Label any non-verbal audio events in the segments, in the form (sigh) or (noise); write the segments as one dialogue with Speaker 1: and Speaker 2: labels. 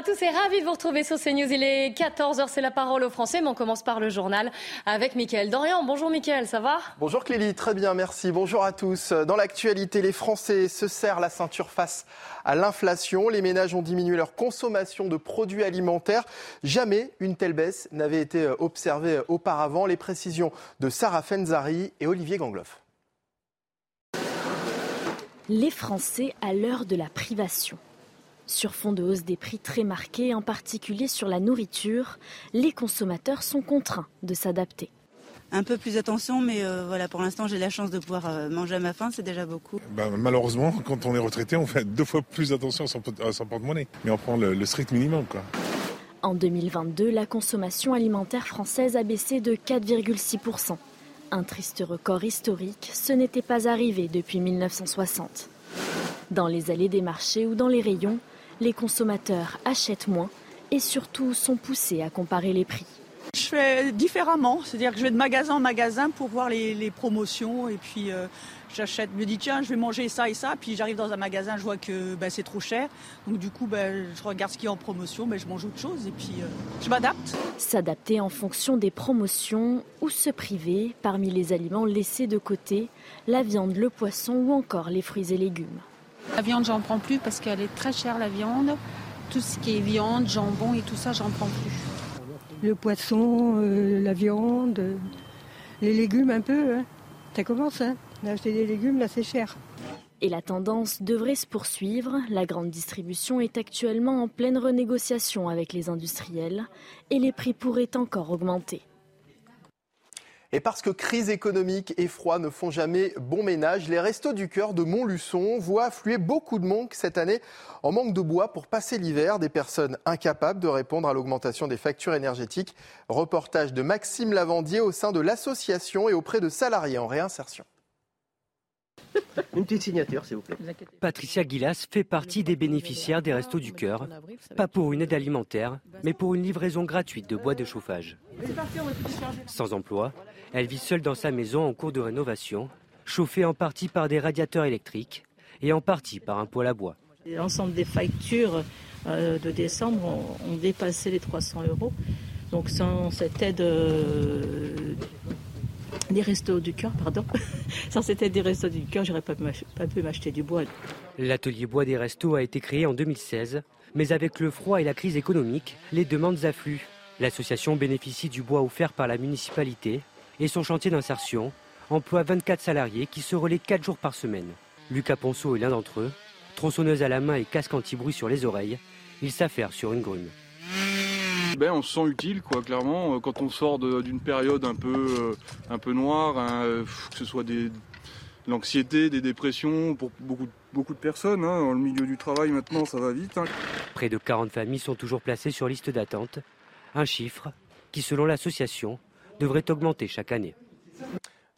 Speaker 1: à tous et ravi de vous retrouver sur CNews. Il est 14h, c'est la parole aux Français, mais on commence par le journal avec Mickaël Dorian. Bonjour Mickaël, ça va?
Speaker 2: Bonjour Clélie, très bien, merci. Bonjour à tous. Dans l'actualité, les Français se serrent la ceinture face à l'inflation. Les ménages ont diminué leur consommation de produits alimentaires. Jamais une telle baisse n'avait été observée auparavant. Les précisions de Sarah Fenzari et Olivier Gangloff.
Speaker 3: Les Français à l'heure de la privation. Sur fond de hausse des prix très marqués, en particulier sur la nourriture, les consommateurs sont contraints de s'adapter.
Speaker 4: Un peu plus attention, mais euh, voilà, pour l'instant, j'ai la chance de pouvoir euh, manger à ma faim, c'est déjà beaucoup.
Speaker 5: Ben, malheureusement, (laughs) quand on est retraité, on fait deux fois plus attention à son, porte-monnaie, mais on prend le, le strict minimum. Quoi.
Speaker 3: En 2022, la consommation alimentaire française a baissé de 4,6%. Un triste record historique, ce n'était pas arrivé depuis 1960. Dans les allées des marchés ou dans les rayons, les consommateurs achètent moins et surtout sont poussés à comparer les prix.
Speaker 6: Je fais différemment, c'est-à-dire que je vais de magasin en magasin pour voir les, les promotions et puis euh, j'achète, je me dis tiens je vais manger ça et ça, puis j'arrive dans un magasin, je vois que ben, c'est trop cher, donc du coup ben, je regarde ce qui est en promotion, ben, je mange autre chose et puis euh, je m'adapte.
Speaker 3: S'adapter en fonction des promotions ou se priver parmi les aliments laissés de côté, la viande, le poisson ou encore les fruits et légumes.
Speaker 7: La viande, j'en prends plus parce qu'elle est très chère, la viande. Tout ce qui est viande, jambon et tout ça, j'en prends plus.
Speaker 8: Le poisson, euh, la viande, euh, les légumes un peu. Hein. Ça commence, hein. D'acheter des légumes, là, c'est cher.
Speaker 3: Et la tendance devrait se poursuivre. La grande distribution est actuellement en pleine renégociation avec les industriels et les prix pourraient encore augmenter.
Speaker 2: Et parce que crise économique et froid ne font jamais bon ménage, les restos du cœur de Montluçon voient affluer beaucoup de monde cette année en manque de bois pour passer l'hiver. Des personnes incapables de répondre à l'augmentation des factures énergétiques. Reportage de Maxime Lavandier au sein de l'association et auprès de salariés en réinsertion.
Speaker 9: Une petite signature, s'il vous plaît.
Speaker 10: Patricia Guilas fait partie des bénéficiaires des Restos du Cœur, pas pour une aide alimentaire, mais pour une livraison gratuite de bois de chauffage. Sans emploi, elle vit seule dans sa maison en cours de rénovation, chauffée en partie par des radiateurs électriques et en partie par un poêle à bois.
Speaker 11: L'ensemble des factures euh, de décembre ont, dépassé les 300 euros. Donc sans cette aide euh, des restos du cœur, pardon, (laughs) sans cette aide des restos du cœur, j'aurais pas, pas pu m'acheter du bois.
Speaker 10: L'atelier bois des restos a été créé en 2016, mais avec le froid et la crise économique, les demandes affluent. L'association bénéficie du bois offert par la municipalité et son chantier d'insertion emploie 24 salariés qui se relaient 4 jours par semaine. Lucas Ponceau est l'un d'entre eux. Tronçonneuse à la main et casque anti-bruit sur les oreilles, il s'affaire sur une grume.
Speaker 12: Ben, on se sent utile, quoi, clairement, euh, quand on sort d'une période un peu, euh, un peu noire, hein, euh, que ce soit des, l'anxiété, des dépressions pour beaucoup, beaucoup de personnes. Hein, dans le milieu du travail, maintenant, ça va vite. Hein.
Speaker 10: Près de 40 familles sont toujours placées sur liste d'attente, un chiffre qui, selon l'association, devrait augmenter chaque année.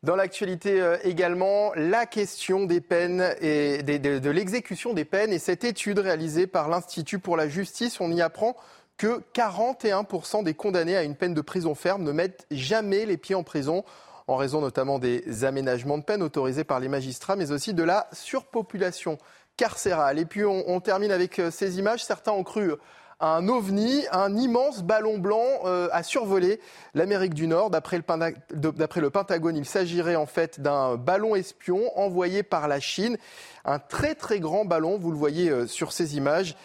Speaker 2: Dans l'actualité euh, également, la question des peines et de, l'exécution des peines et cette étude réalisée par l'Institut pour la justice, on y apprend que 41% des condamnés à une peine de prison ferme ne mettent jamais les pieds en prison en raison notamment des aménagements de peine autorisés par les magistrats, mais aussi de la surpopulation carcérale. Et puis on, on termine avec euh, ces images. Certains ont cru un ovni, un immense ballon blanc euh, a survolé l'Amérique du Nord. D'après le, Pentagone, il s'agirait en fait d'un ballon espion envoyé par la Chine. Un très très grand ballon, vous le voyez euh, sur ces images,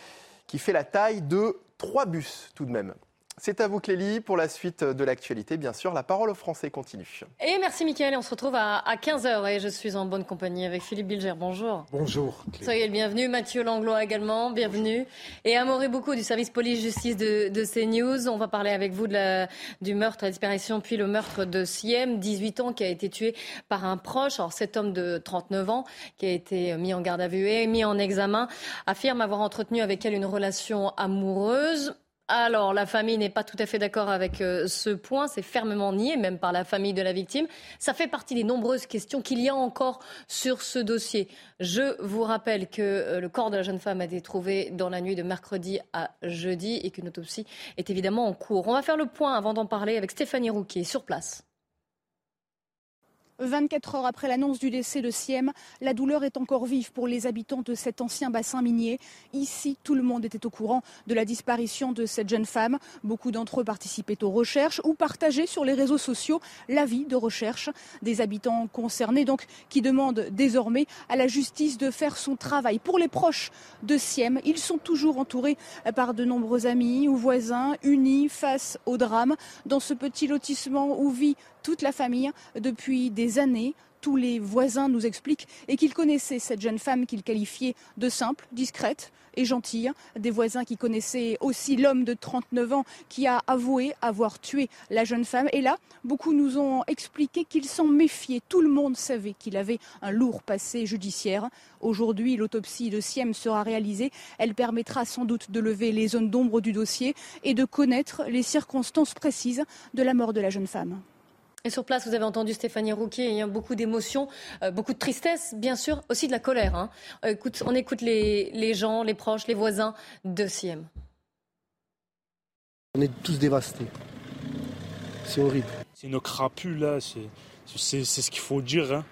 Speaker 2: qui fait la taille de trois bus tout de même. C'est à vous Clélie pour la suite de l'actualité. Bien sûr, la parole aux Français continue.
Speaker 1: Et merci Mickaël, on se retrouve à, 15h et je suis en bonne compagnie avec Philippe Bilger. Bonjour.
Speaker 13: Bonjour.
Speaker 1: Soyez le bienvenu. Mathieu Langlois également, bienvenue. Et Amaury beaucoup du service police-justice de, de, CNews. On va parler avec vous de la, du meurtre, la disparition, puis le meurtre de Siem, 18 ans, qui a été tué par un proche. Alors cet homme de 39 ans, qui a été mis en garde à vue et mis en examen, affirme avoir entretenu avec elle une relation amoureuse. Alors, la famille n'est pas tout à fait d'accord avec euh, ce point. C'est fermement nié, même par la famille de la victime. Ça fait partie des nombreuses questions qu'il y a encore sur ce dossier. Je vous rappelle que euh, le corps de la jeune femme a été trouvé dans la nuit de mercredi à jeudi et qu'une autopsie est évidemment en cours. On va faire le point avant d'en parler avec Stéphanie Rouquier sur place.
Speaker 14: 24 heures après l'annonce du décès de Siem, la douleur est encore vive pour les habitants de cet ancien bassin minier. Ici, tout le monde était au courant de la disparition de cette jeune femme. Beaucoup d'entre eux participaient aux recherches ou partageaient sur les réseaux sociaux l'avis de recherche des habitants concernés, donc qui demandent désormais à la justice de faire son travail. Pour les proches de Siem, ils sont toujours entourés par de nombreux amis ou voisins unis face au drame dans ce petit lotissement où vit toute la famille depuis des années. Tous les voisins nous expliquent et qu'ils connaissaient cette jeune femme qu'ils qualifiaient de simple, discrète et gentille. Des voisins qui connaissaient aussi l'homme de 39 ans qui a avoué avoir tué la jeune femme. Et là, beaucoup nous ont expliqué qu'ils s'en méfiaient. Tout le monde savait qu'il avait un lourd passé judiciaire. Aujourd'hui, l'autopsie de Siem sera réalisée. Elle permettra sans doute de lever les zones d'ombre du dossier et de connaître les circonstances précises de la mort de la jeune femme.
Speaker 1: Et sur place, vous avez entendu Stéphanie Rouquier, il y a beaucoup d'émotions, euh, beaucoup de tristesse, bien sûr, aussi de la colère. Hein. Euh, écoute, on écoute les, gens, les proches, les voisins de Siem.
Speaker 13: On est tous dévastés. C'est horrible.
Speaker 15: C'est une crapule, là. C'est ce qu'il faut dire. Hein.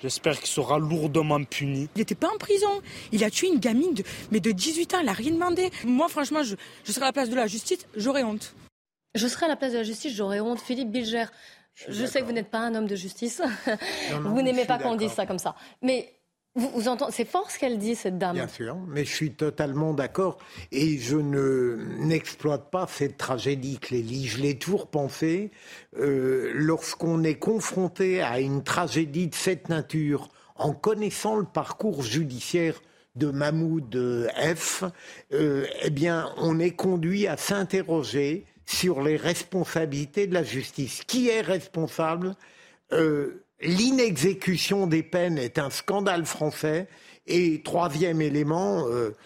Speaker 15: J'espère qu'il sera lourdement puni.
Speaker 16: Il n'était pas en prison. Il a tué une gamine de, mais de 18 ans. Il n'a rien demandé. Moi, franchement, je, je serais à la place de la justice. J'aurais honte.
Speaker 1: Je serais à la place de la justice. J'aurais honte. Philippe Bilger, je, sais que vous n'êtes pas un homme de justice. (laughs) vous n'aimez pas qu'on dise ça comme ça. Mais vous, vous entendez, c'est fort ce qu'elle dit, cette dame.
Speaker 13: Bien sûr, mais je suis totalement d'accord. Et je ne n'exploite pas cette tragédie, Clélie. Je l'ai toujours pensé. Euh, lorsqu'on est confronté à une tragédie de cette nature, en connaissant le parcours judiciaire de Mahmoud F, euh, eh bien, on est conduit à s'interroger sur les responsabilités de la justice. Qui est responsable euh, L'inexécution des peines est un scandale français. Et troisième élément, euh,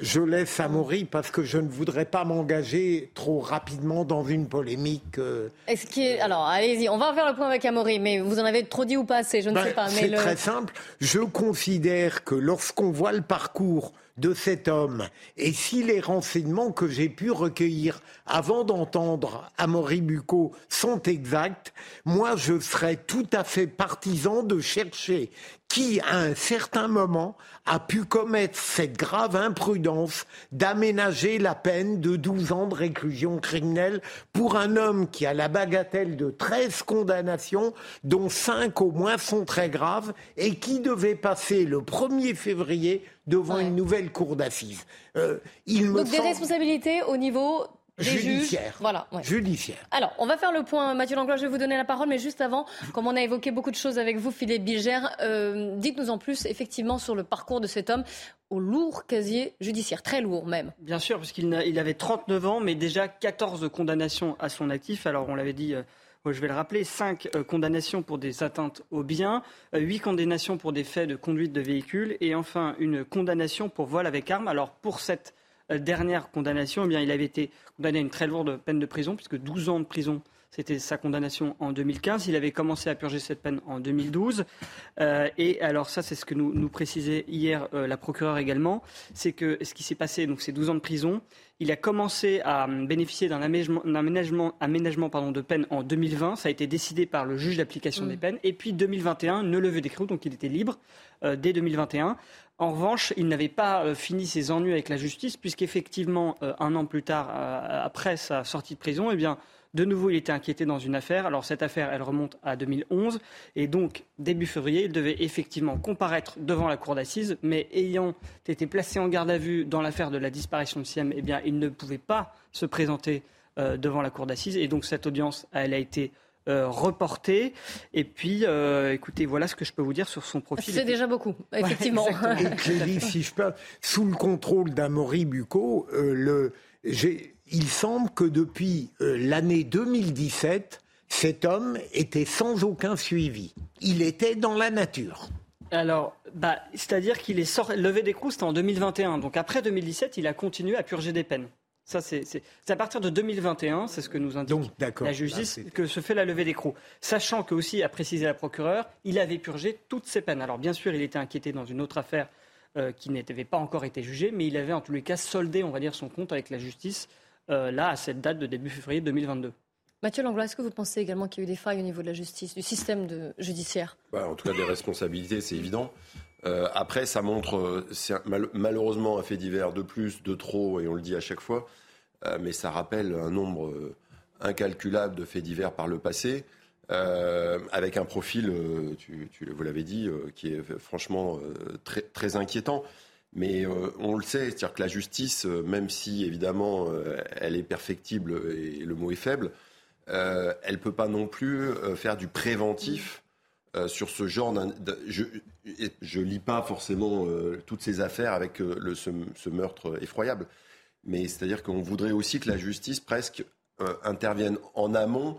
Speaker 13: je laisse Amaury parce que je ne voudrais pas m'engager trop rapidement dans une polémique.
Speaker 1: Euh, Est-ce qui Alors, allez-y, on va faire le point avec Amaury, mais vous en avez trop dit ou pas assez, je ne
Speaker 13: ben,
Speaker 1: sais pas.
Speaker 13: C'est très simple. Je considère que lorsqu'on voit le parcours de cet homme. Et si les renseignements que j'ai pu recueillir avant d'entendre Amaury Bucco sont exacts, moi je serais tout à fait partisan de chercher qui, à un certain moment, a pu commettre cette grave imprudence d'aménager la peine de 12 ans de réclusion criminelle pour un homme qui a la bagatelle de 13 condamnations, dont 5 au moins sont très graves, et qui devait passer le 1er février devant une nouvelle cour d'assises.
Speaker 1: Euh, Donc des responsabilités au niveau
Speaker 13: judiciaire.
Speaker 1: Voilà.
Speaker 13: Judiciaire.
Speaker 1: Alors, on va faire le point. Mathieu Langlois, je vais vous donner la parole, mais juste avant, comme on a évoqué beaucoup de choses avec vous, Philippe Bilger, euh, dites-nous en plus effectivement sur le parcours de cet homme au lourd casier judiciaire, très lourd même.
Speaker 17: Bien sûr, puisqu'il il avait 39 ans, mais déjà 14 condamnations à son actif. Alors, on l'avait dit. Euh, je vais le rappeler, 5 euh, condamnations pour des atteintes aux biens, 8 condamnations pour des faits de conduite de véhicule et enfin une condamnation pour vol avec arme. Alors pour cette euh, dernière condamnation, eh bien, il avait été condamné à une très lourde peine de prison, puisque 12 ans de prison, c'était sa condamnation en 2015. Il avait commencé à purger cette peine en 2012. Euh, et alors ça, c'est ce que nous, nous précisait hier euh, la procureure également, c'est que ce qui s'est passé, donc ces 12 ans de prison, il a commencé à bénéficier d'un aménagement, aménagement, aménagement pardon, de peine en 2020. Ça a été décidé par le juge d'application des mm. peines. Et puis 2021, ne levée d'écrou, donc il était libre dès 2021. En revanche, il n'avait pas euh, fini ses ennuis avec la justice, puisqu'effectivement, euh, un an plus tard, euh, après sa sortie de prison, eh de nouveau, il était inquiété dans une affaire. Alors cette affaire, elle remonte à 2011. Et donc, début février, il devait effectivement comparaître devant la cour d'assises. Mais ayant été placé en garde à vue dans l'affaire de la disparition de Siem, eh bien, il ne pouvait pas se présenter devant la cour d'assises. Et donc cette audience, elle a été reportée. Et puis, écoutez, voilà ce que je peux vous dire sur son profil.
Speaker 1: C'est déjà beaucoup, effectivement.
Speaker 13: et Clélie, si je peux, sous le contrôle d'Amaury Bucco, le, il semble que depuis l'année 2017, cet homme était sans aucun suivi. Il était dans la nature.
Speaker 17: Alors, bah, c'est-à-dire qu'il est levé d'écrou, c'était en 2021. Donc après 2017, il a continué à purger des peines. Ça, c'est à partir de 2021, c'est ce que nous indique la justice, que se fait la levée d'écrou. Sachant que aussi, a précisé la procureure, il avait purgé toutes ses peines. Alors bien sûr, il était inquiété dans une autre affaire euh, qui n'avait pas encore été jugée, mais il avait en tous les cas soldé, on va dire, son compte avec la justice, euh, là, à cette date de début février 2022.
Speaker 1: Mathieu Langlois, est-ce que vous pensez également qu'il y a eu des failles au niveau de la justice, du système de, judiciaire?
Speaker 18: Bah, En tout cas, des responsabilités, c'est évident. Euh, après, ça montre, euh, c'est malheureusement un fait divers de plus, de trop, et on le dit à chaque fois, euh, mais ça rappelle un nombre incalculable de faits divers par le passé, avec un profil, vous l'avez dit, qui est franchement très, très inquiétant. Mais on le sait, c'est-à-dire que la justice, même si évidemment elle est perfectible et le mot est faible, elle ne peut pas non plus faire du préventif euh, sur ce genre. Je ne lis pas forcément toutes ces affaires avec le, ce, meurtre effroyable. Mais c'est-à-dire qu'on voudrait aussi que la justice presque intervienne en amont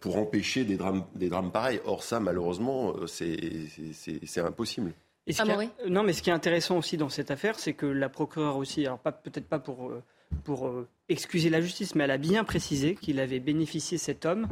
Speaker 18: pour empêcher des drames, des drames pareils. Or, ça, malheureusement, c'est impossible.
Speaker 17: non, mais ce qui est intéressant aussi dans cette affaire, c'est que la procureure aussi, alors peut-être pas pour pour euh, excuser la justice, mais elle a bien précisé qu'il avait bénéficié, cet homme,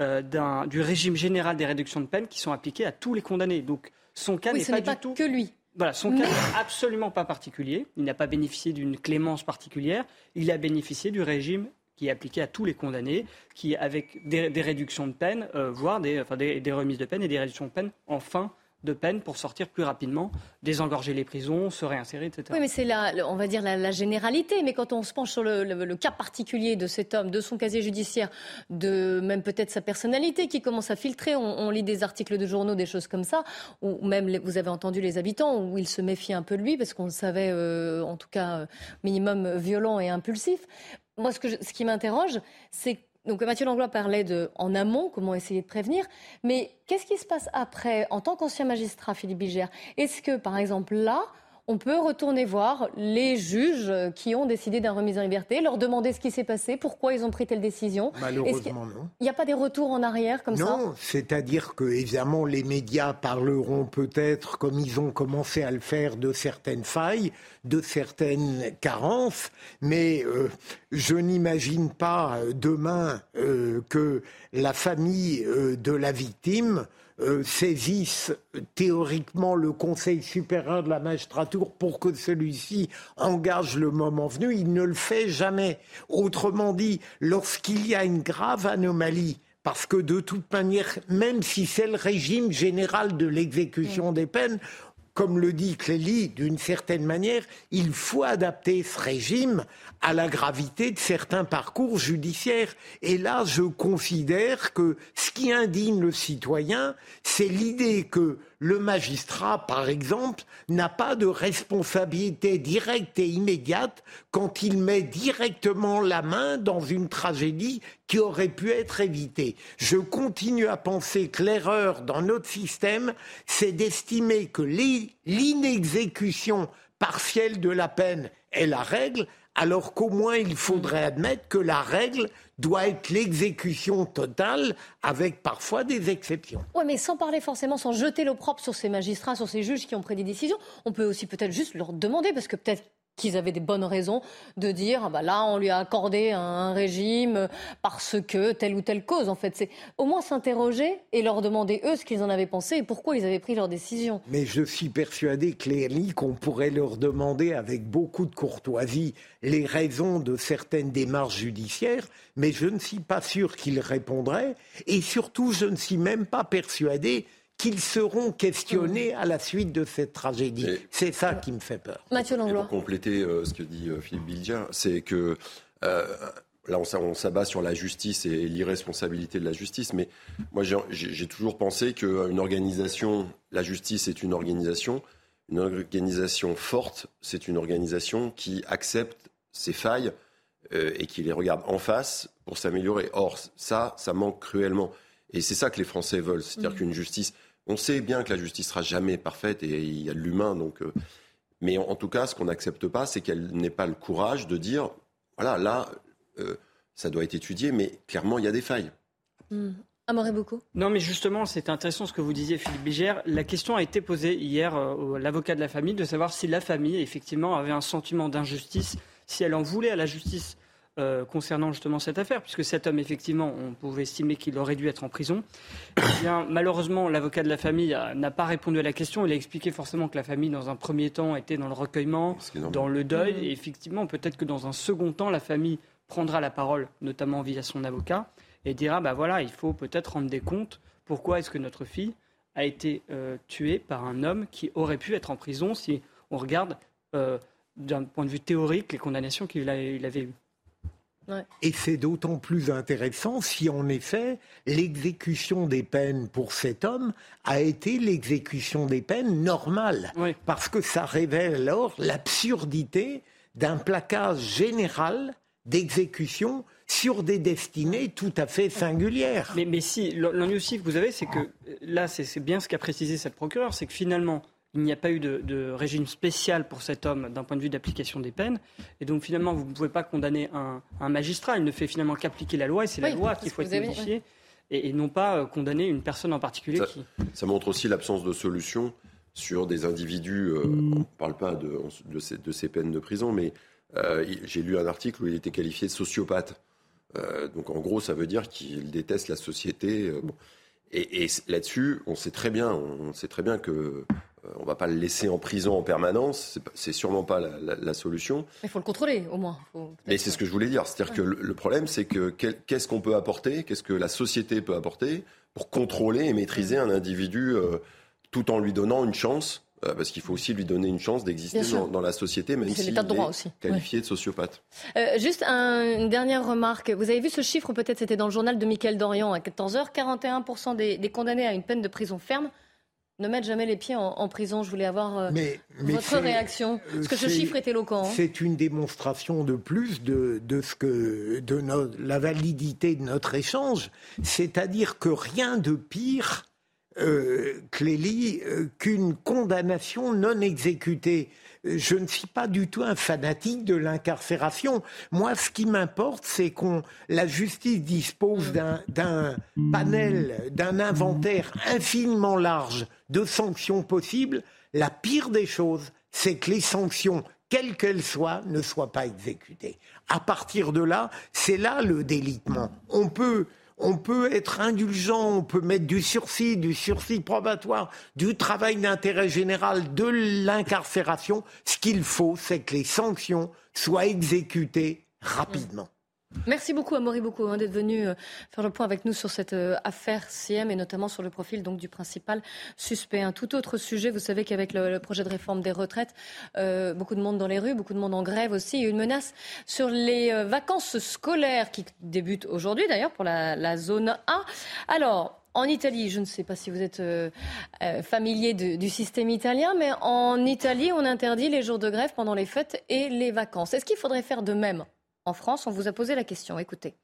Speaker 17: euh, du régime général des réductions de peine qui sont appliquées à tous les condamnés. Donc son cas n'est pas, du tout
Speaker 1: que lui.
Speaker 17: Voilà, son cas n'est absolument pas particulier. Il n'a pas bénéficié d'une clémence particulière. Il a bénéficié du régime qui est appliqué à tous les condamnés, qui avec des, réductions de peine, euh, voire des, enfin des, des, remises de peine et des réductions de peine en fin de peine pour sortir plus rapidement, désengorger les prisons, se réinsérer, etc.
Speaker 1: Oui, mais c'est la, on va dire la, généralité. Mais quand on se penche sur le, cas particulier de cet homme, de son casier judiciaire, de même peut-être sa personnalité qui commence à filtrer, on, lit des articles de journaux, des choses comme ça, ou même vous avez entendu les habitants où ils se méfient un peu de lui parce qu'on le savait, euh, en tout cas, minimum violent et impulsif. Moi, ce, que ce qui m'interroge, c'est donc Mathieu Langlois parlait de en amont, comment essayer de prévenir, mais qu'est-ce qui se passe après en tant qu'ancien magistrat, Philippe Bilger? Est-ce que, par exemple, là, on peut retourner voir les juges qui ont décidé d'un remise en liberté, leur demander ce qui s'est passé, pourquoi ils ont pris telle décision.
Speaker 13: Malheureusement, non.
Speaker 1: Il n'y a pas des retours en arrière comme ça?
Speaker 13: Non, c'est-à-dire que, évidemment, les médias parleront peut-être, comme ils ont commencé à le faire, de certaines failles, de certaines carences, mais euh, je n'imagine pas euh, demain euh, que la famille de la victime euh, saisissent théoriquement le Conseil supérieur de la magistrature pour que celui-ci engage le moment venu. Il ne le fait jamais. Autrement dit, lorsqu'il y a une grave anomalie, parce que de toute manière, même si c'est le régime général de l'exécution des peines, comme le dit Clélie, d'une certaine manière, il faut adapter ce régime à la gravité de certains parcours judiciaires. Et là, je considère que ce qui indigne le citoyen, c'est l'idée que le magistrat, par exemple, n'a pas de responsabilité directe et immédiate quand il met directement la main dans une tragédie qui aurait pu être évitée. Je continue à penser que l'erreur dans notre système, c'est d'estimer que l'inexécution partielle de la peine est la règle, alors qu'au moins il faudrait admettre que la règle doit être l'exécution totale, avec parfois des exceptions.
Speaker 1: Oui, mais sans parler forcément, sans jeter l'opprobre sur ces magistrats, sur ces juges qui ont pris des décisions, on peut aussi peut-être juste leur demander, parce que peut-être qu'ils avaient des bonnes raisons de dire ah bah là on lui a accordé un régime parce que telle ou telle cause en fait c'est au moins s'interroger et leur demander eux ce qu'ils en avaient pensé et pourquoi ils avaient pris leur décision.
Speaker 13: Mais je suis persuadé clairement qu'on pourrait leur demander avec beaucoup de courtoisie les raisons de certaines démarches judiciaires mais je ne suis pas sûr qu'ils répondraient et surtout je ne suis même pas persuadé qu'ils seront questionnés à la suite de cette tragédie. C'est ça qui me fait peur.
Speaker 1: Mathieu Langlois.
Speaker 18: Pour compléter euh, ce que dit euh, Philippe Bilger, c'est que euh, là, on, s'abat sur la justice et l'irresponsabilité de la justice, mais moi, j'ai toujours pensé qu'une organisation, la justice est une organisation, une organisation forte, c'est une organisation qui accepte ses failles euh, et qui les regarde en face pour s'améliorer. Or, ça, ça manque cruellement. Et c'est ça que les Français veulent. C'est-à-dire mmh. qu'une justice. On sait bien que la justice sera jamais parfaite et il y a de l'humain. Donc, euh, mais en, tout cas, ce qu'on n'accepte pas, c'est qu'elle n'ait pas le courage de dire voilà, là, euh, ça doit être étudié, mais clairement, il y a des failles.
Speaker 1: Mmh beaucoup.
Speaker 17: Non, mais justement, c'est intéressant ce que vous disiez, Philippe Bigère. La question a été posée hier euh, à l'avocat de la famille de savoir si la famille, effectivement, avait un sentiment d'injustice, si elle en voulait à la justice euh, concernant justement cette affaire, puisque cet homme, effectivement, on pouvait estimer qu'il aurait dû être en prison. Eh bien, malheureusement, l'avocat de la famille n'a pas répondu à la question. Il a expliqué forcément que la famille, dans un premier temps, était dans le recueillement, dans le deuil, mmh. et effectivement, peut-être que dans un second temps, la famille prendra la parole, notamment via son avocat et dira bah voilà, il faut peut-être rendre des comptes. Pourquoi est-ce que notre fille a été euh, tuée par un homme qui aurait pu être en prison si on regarde euh, d'un point de vue théorique les condamnations qu'il avait eues?
Speaker 13: Et c'est d'autant plus intéressant si en effet l'exécution des peines pour cet homme a été l'exécution des peines normale. Parce que ça révèle alors l'absurdité d'un placage général d'exécution sur des destinées tout à fait singulières.
Speaker 17: Mais, mais si, l'ennui aussi que vous avez, c'est que là, c'est bien ce qu'a précisé cette procureure, c'est que finalement, il n'y a pas eu de, régime spécial pour cet homme d'un point de vue d'application des peines. Et donc finalement, vous ne pouvez pas condamner un, magistrat. Il ne fait finalement qu'appliquer la loi et c'est la loi qu'il faut être modifiée. Et, non pas euh, condamner une personne en particulier.
Speaker 18: Ça,
Speaker 17: qui...
Speaker 18: ça montre aussi l'absence de solution sur des individus. Euh, on ne parle pas de, de, ces, peines de prison, mais euh, j'ai lu un article où il était qualifié de sociopathe. Euh, donc en gros, ça veut dire qu'il déteste la société. Euh, et, là-dessus, on sait très bien, on sait très bien que euh, on va pas le laisser en prison en permanence. C'est sûrement pas la, solution.
Speaker 1: Mais il faut le contrôler, au moins.
Speaker 18: Mais c'est ce que je voulais dire. C'est-à-dire que le, problème, c'est que qu'est-ce qu'on peut apporter, qu'est-ce que la société peut apporter pour contrôler et maîtriser un individu tout en lui donnant une chance euh, parce qu'il faut aussi lui donner une chance d'exister dans, la société, même s'il est qualifié de sociopathe.
Speaker 1: Euh, juste une dernière remarque. Vous avez vu ce chiffre, peut-être c'était dans le journal de Mickaël Dorian à 14h, 41% des, condamnés à une peine de prison ferme ne mettent jamais les pieds en, prison. Je voulais avoir euh, votre réaction. Parce que ce chiffre est éloquent. Hein.
Speaker 13: C'est une démonstration de plus de, ce que, de la validité de notre échange. C'est-à-dire que rien de pire euh, Clélie, euh, qu'une condamnation non exécutée. Je ne suis pas du tout un fanatique de l'incarcération. Moi, ce qui m'importe, c'est qu'on la justice dispose d'un panel, d'un inventaire infiniment large de sanctions possibles. La pire des choses, c'est que les sanctions quelles qu'elles soient, ne soient pas exécutées. À partir de là, c'est là le délitement. On peut on peut être indulgent, on peut mettre du sursis, du sursis probatoire, du travail d'intérêt général, de l'incarcération. Ce qu'il faut, c'est que les sanctions soient exécutées rapidement.
Speaker 1: Merci beaucoup, beaucoup, hein, d'être venu euh, faire le point avec nous sur cette euh, affaire CM et notamment sur le profil donc, du principal suspect. Un tout autre sujet, vous savez qu'avec le, projet de réforme des retraites, euh, beaucoup de monde dans les rues, beaucoup de monde en grève aussi, une menace sur les vacances scolaires qui débutent aujourd'hui d'ailleurs pour la, zone A. Alors, en Italie, je ne sais pas si vous êtes familier du système italien, mais en Italie, on interdit les jours de grève pendant les fêtes et les vacances. Est-ce qu'il faudrait faire de même? En France On vous a posé la question. Écoutez.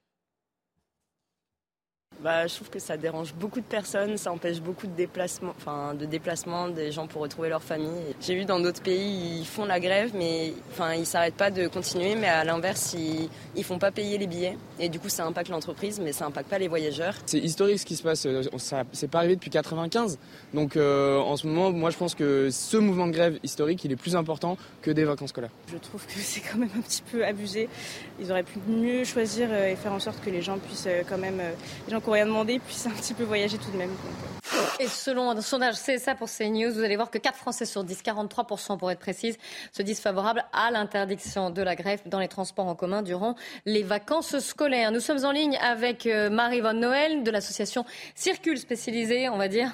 Speaker 19: Bah, je trouve que ça dérange beaucoup de personnes, ça empêche beaucoup de déplacements, enfin, de déplacements des gens pour retrouver leur famille. J'ai vu dans d'autres pays, ils font la grève, mais enfin, ils s'arrêtent pas de continuer, mais à l'inverse, ils, ils font pas payer les billets. Et du coup, ça impacte l'entreprise, mais ça impacte pas les voyageurs.
Speaker 20: C'est historique ce qui se passe, euh, ça c'est pas arrivé depuis 95. Donc euh, en ce moment, moi je pense que ce mouvement de grève historique, il est plus important que des vacances scolaires.
Speaker 21: Je trouve que c'est quand même un petit peu abusé. Ils auraient pu mieux choisir euh, et faire en sorte que les gens puissent quand même, les gens rien demandé puissent un petit peu voyager tout de même.
Speaker 1: Euh. Et selon un sondage ça pour CNews, vous allez voir que 4 Français sur 10, 43% pour être précise, se disent favorables à l'interdiction de la grève dans les transports en commun durant les vacances scolaires. Nous sommes en ligne avec euh, Marie Van Noël de l'association Circule spécialisée, on va dire,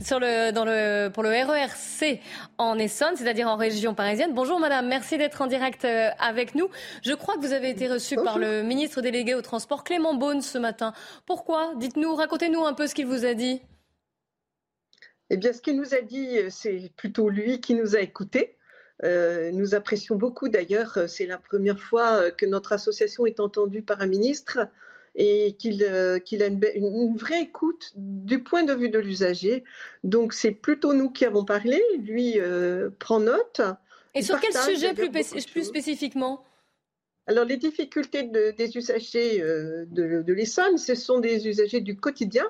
Speaker 1: sur le, dans le, pour le RERC en Essonne, c'est-à-dire en région parisienne. Bonjour madame, merci d'être en direct euh, avec nous. Je crois que vous avez été reçue par le ministre délégué au transport Clément Beaune ce matin. Pourquoi? Dites-nous, racontez-nous un peu ce qu'il vous a dit.
Speaker 22: Eh bien, ce qu'il nous a dit, euh, c'est plutôt lui qui nous a écoutés.
Speaker 23: nous apprécions beaucoup d'ailleurs, c'est la première fois que notre association est entendue par un ministre et qu'il a une, vraie écoute du point de vue de l'usager. Donc c'est plutôt nous qui avons parlé, lui prend note.
Speaker 1: Et sur quel sujet plus, plus spécifiquement?
Speaker 23: Alors, les difficultés des usagers de, de l'Essonne, ce sont des usagers du quotidien.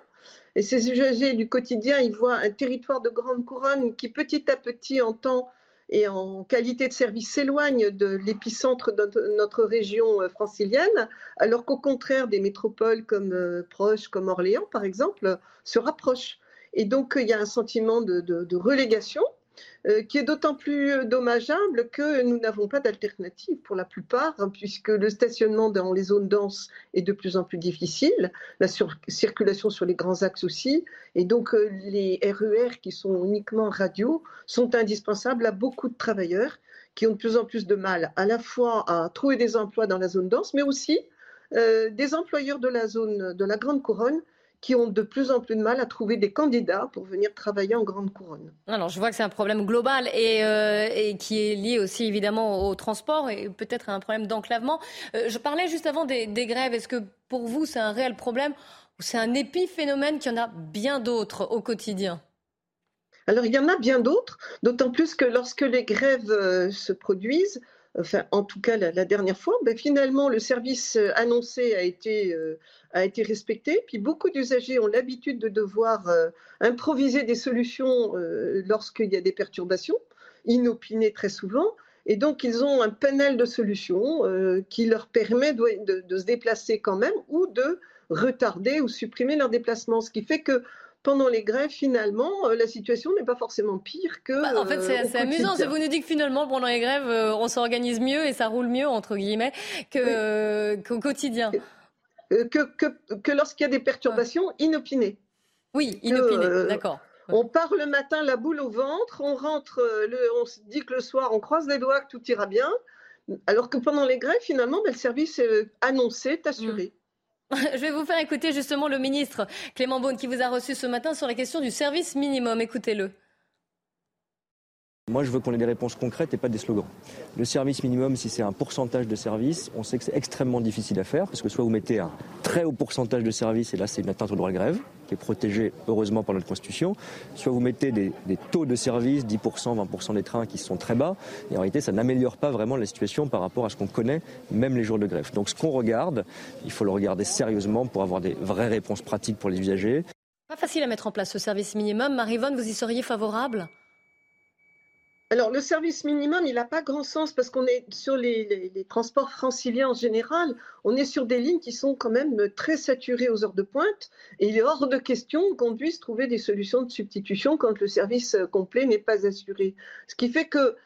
Speaker 23: Et ces usagers du quotidien, ils voient un territoire de grande couronne qui, petit à petit, en temps et en qualité de service, s'éloigne de l'épicentre de notre région francilienne, alors qu'au contraire, des métropoles comme Proche, comme Orléans, par exemple, se rapprochent. Et donc, il y a un sentiment de relégation euh, qui est d'autant plus euh, dommageable que nous n'avons pas d'alternative pour la plupart, hein, puisque le stationnement dans les zones denses est de plus en plus difficile, la circulation sur les grands axes aussi, et donc euh, les RER e qui sont uniquement radio sont indispensables à beaucoup de travailleurs qui ont de plus en plus de mal à la fois à trouver des emplois dans la zone dense, mais aussi des employeurs de la zone de la Grande Couronne qui ont de plus en plus de mal à trouver des candidats pour venir travailler en grande couronne.
Speaker 1: Alors je vois que c'est un problème global et, euh, qui est lié aussi évidemment au transport et peut-être à un problème d'enclavement. Euh, je parlais juste avant des, grèves. Est-ce que pour vous c'est un réel problème ou c'est un épiphénomène qu'il y en a bien d'autres au quotidien?
Speaker 23: Alors, il y en a bien d'autres, d'autant plus que lorsque les grèves euh, se produisent, enfin, en tout cas la, dernière fois, ben, finalement, le service annoncé a été, a été respecté. Puis beaucoup d'usagers ont l'habitude de devoir euh, improviser des solutions euh, lorsqu'il y a des perturbations, inopinées très souvent. Et donc, ils ont un panel de solutions euh, qui leur permet de, se déplacer quand même ou de retarder ou supprimer leur déplacement. Ce qui fait que pendant les grèves, finalement, la situation n'est pas forcément pire que.
Speaker 1: Bah, en fait, c'est amusant. Vous nous dites que finalement, pendant les grèves, on s'organise mieux et ça roule mieux, entre guillemets, qu'au quotidien.
Speaker 23: Euh, que, lorsqu'il y a des perturbations inopinées.
Speaker 1: Oui, inopinées, euh, d'accord.
Speaker 23: On part le matin la boule au ventre, on rentre, euh, le, on se dit que le soir on croise les doigts que tout ira bien, alors que pendant les grèves, finalement, ben, le service est annoncé, est assuré.
Speaker 1: Mm. Je vais vous faire écouter justement le ministre Clément Beaune qui vous a reçu ce matin sur la question du service minimum. Écoutez-le.
Speaker 24: Moi, je veux qu'on ait des réponses concrètes et pas des slogans. Le service minimum, si c'est un pourcentage de service, on sait que c'est extrêmement difficile à faire parce que soit vous mettez un très haut pourcentage de service et là, c'est une atteinte au droit de grève qui est protégé heureusement par notre Constitution, soit vous mettez des, taux de service, 10%, 20% des trains qui sont très bas, et en réalité, ça n'améliore pas vraiment la situation par rapport à ce qu'on connaît, même les jours de grève. Donc ce qu'on regarde, il faut le regarder sérieusement pour avoir des vraies réponses pratiques pour les usagers.
Speaker 1: Pas facile à mettre en place ce service minimum. Marivonne, vous y seriez favorable?
Speaker 23: Alors, le service minimum, il n'a pas grand sens parce qu'on est sur les, transports franciliens en général, on est sur des lignes qui sont quand même très saturées aux heures de pointe et il est hors de question qu'on puisse trouver des solutions de substitution quand le service complet n'est pas assuré. Ce qui fait que,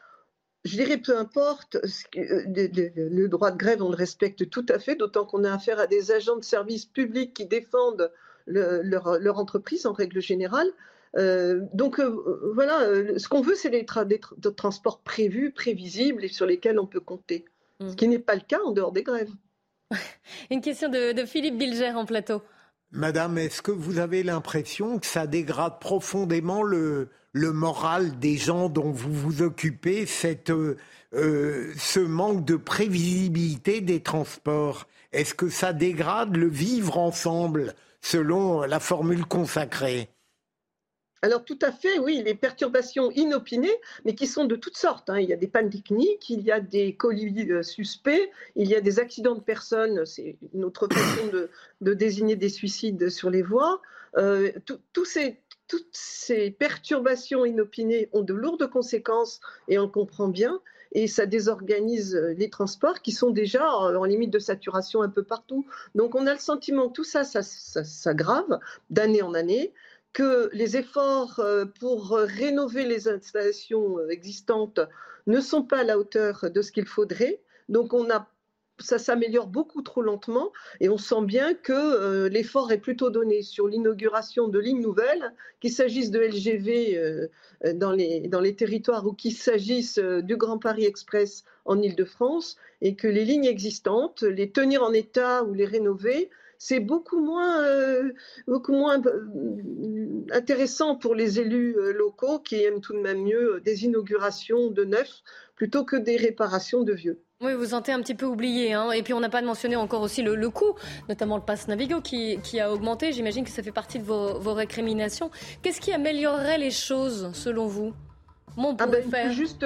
Speaker 23: je dirais, peu importe, euh, le droit de grève, on le respecte tout à fait, d'autant qu'on a affaire à des agents de service publics qui défendent leur entreprise en règle générale. Euh, donc euh, voilà, euh, ce qu'on veut, c'est des, transports prévus, prévisibles et sur lesquels on peut compter. Ce mm. qui n'est pas le cas en dehors des grèves. (laughs)
Speaker 1: Une question de, Philippe Bilger en plateau.
Speaker 13: Madame, est-ce que vous avez l'impression que ça dégrade profondément le, le moral des gens dont vous vous occupez, cette, ce manque de prévisibilité des transports? Est-ce que ça dégrade le vivre ensemble, selon la formule consacrée?
Speaker 23: Alors tout à fait, oui, les perturbations inopinées, mais qui sont de toutes sortes. Hein. Il y a des pannes techniques, il y a des colis euh, suspects, il y a des accidents de personnes, c'est une autre façon de, désigner des suicides sur les voies. Euh, toutes ces perturbations inopinées ont de lourdes conséquences, et on comprend bien, et ça désorganise les transports qui sont déjà en limite de saturation un peu partout. Donc on a le sentiment que tout ça, ça s'aggrave d'année en année que les efforts euh, pour rénover les installations euh, existantes ne sont pas à la hauteur de ce qu'il faudrait. Donc on a ça s'améliore beaucoup trop lentement et on sent bien que euh, l'effort est plutôt donné sur l'inauguration de lignes nouvelles, qu'il s'agisse de LGV dans, les, dans les territoires ou qu'il s'agisse du Grand Paris Express en Ile-de-France, et que les lignes existantes, les tenir en état ou les rénover, c'est beaucoup moins, euh, beaucoup moins intéressant pour les élus locaux qui aiment tout de même mieux des inaugurations de neufs plutôt que des réparations de vieux.
Speaker 1: Oui, vous sentez un petit peu oublié. Hein. Et puis on n'a pas mentionné encore aussi le, coût, notamment le pass Navigo qui, a augmenté. J'imagine que ça fait partie de vos, vos récriminations. Qu'est-ce qui améliorerait les choses selon vous?
Speaker 23: Ah ben, une, plus juste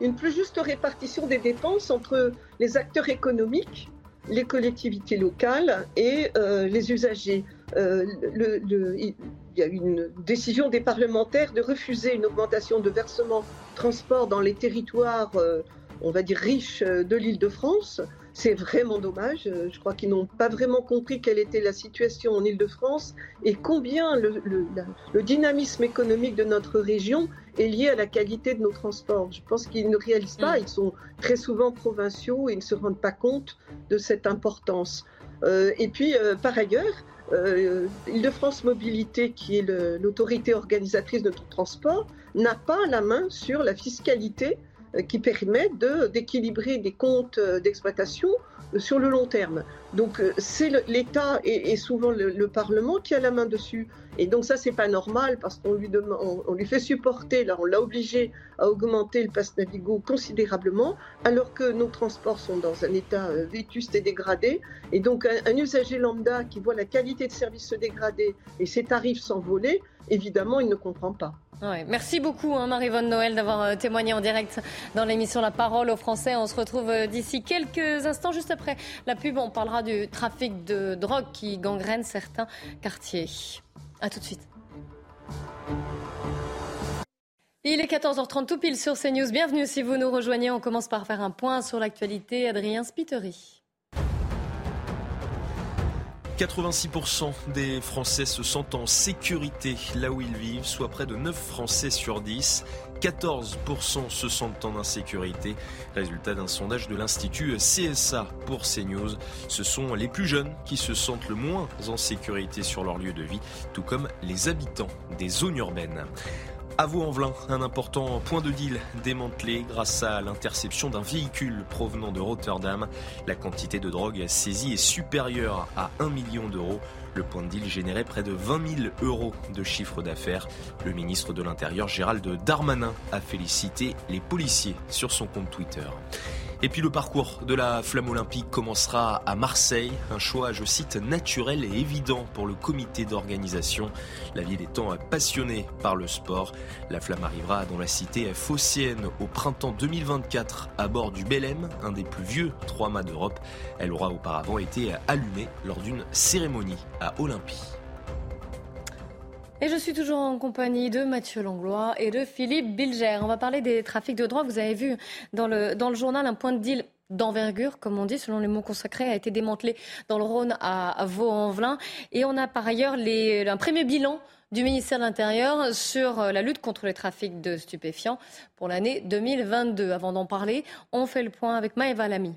Speaker 23: une plus juste répartition des dépenses entre les acteurs économiques, les collectivités locales et euh, les usagers. Euh, il y a une décision des parlementaires de refuser une augmentation de versement transport dans les territoires, euh, on va dire, riches de l'île de France. C'est vraiment dommage. Euh, je crois qu'ils n'ont pas vraiment compris quelle était la situation en Ile-de-France et combien le, dynamisme économique de notre région est lié à la qualité de nos transports. Je pense qu'ils ne réalisent pas. Mm. Ils sont très souvent provinciaux et ils ne se rendent pas compte de cette importance. Euh, et puis, euh, par ailleurs, Île-de-France Mobilité, qui est l'autorité organisatrice de notre transport, n'a pas la main sur la fiscalité euh, qui permet d'équilibrer des comptes euh, d'exploitation euh, sur le long terme. Donc c'est l'État et, souvent le, Parlement qui a la main dessus. Et donc ça c'est pas normal parce qu'on lui on, lui fait supporter, là on l'a obligé à augmenter le pass Navigo considérablement, alors que nos transports sont dans un état vétuste et dégradé. Et donc un, usager lambda qui voit la qualité de service se dégrader et ses tarifs s'envoler, évidemment il ne comprend pas.
Speaker 1: Merci beaucoup hein, Marie-Vonne Noël d'avoir euh, témoigné en direct dans l'émission La Parole aux Français. On se retrouve euh, d'ici quelques instants, juste après la pub. On parlera du trafic de drogue qui gangrène certains quartiers. A tout de suite. Il est 14h30 tout pile sur CNews. Bienvenue si vous nous rejoignez. On commence par faire un point sur l'actualité. Adrien Spiteri.
Speaker 25: 86% des Français se sentent en sécurité là où ils vivent, soit près de 9 Français sur 10. 14% se sentent en insécurité. Résultat d'un sondage de l'Institut CSA pour CNews. Ce sont les plus jeunes qui se sentent le moins en sécurité sur leur lieu de vie, tout comme les habitants des zones urbaines. À Vaux-en-Velin, un important point de deal démantelé grâce à l'interception d'un véhicule provenant de Rotterdam. La quantité de drogue saisie est supérieure à 1 million d'euros. Le point de deal générait près de 20 000 euros de chiffre d'affaires. Le ministre de l'Intérieur, Gérald Darmanin, a félicité les policiers sur son compte Twitter. Et puis le parcours de la flamme olympique commencera à Marseille, un choix, je cite, naturel et évident pour le comité d'organisation. La ville étant passionnée par le sport, la flamme arrivera dans la cité phocéenne au printemps 2024 à bord du Belém, un des plus vieux trois mâts d'Europe. Elle aura auparavant été allumée lors d'une cérémonie à Olympie.
Speaker 1: Et je suis toujours en compagnie de Mathieu Langlois et de Philippe Bilger. On va parler des trafics de drogue. Vous avez vu dans le, journal un point de deal d'envergure, comme on dit, selon les mots consacrés, a été démantelé dans le Rhône à, Vaux-en-Velin. Et on a par ailleurs un premier bilan du ministère de l'Intérieur sur la lutte contre les trafics de stupéfiants pour l'année 2022. Avant d'en parler, on fait le point avec Maëva Lamy.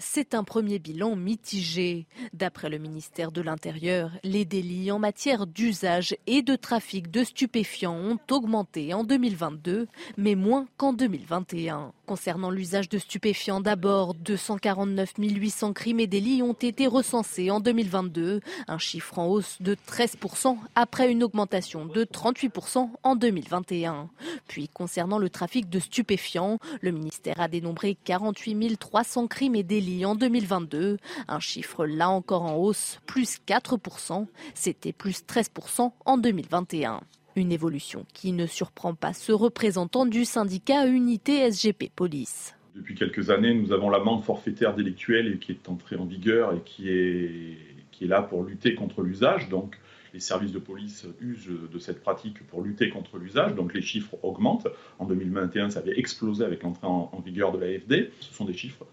Speaker 26: C'est un premier bilan mitigé. D'après le ministère de l'Intérieur, les délits en matière d'usage et de trafic de stupéfiants ont augmenté en 2022, mais moins qu'en 2021. Concernant l'usage de stupéfiants, d'abord, 249 800 crimes et délits ont été recensés en 2022, un chiffre en hausse de 13% après une augmentation de 38% en 2021. Puis, concernant le trafic de stupéfiants, le ministère a dénombré 48 300 crimes et délits en 2022, un chiffre là encore en hausse, plus 4%, c'était plus 13% en 2021. Une évolution qui ne surprend pas ce représentant du syndicat Unité SGP Police.
Speaker 22: Depuis quelques années, nous avons l'amende forfaitaire délictuelle qui est entrée en vigueur et qui est, là pour lutter contre l'usage. Donc, les services de police usent de cette pratique pour lutter contre l'usage, donc les chiffres augmentent. En 2021, ça avait explosé avec l'entrée en, en, vigueur de l'AFD. Ce sont des chiffres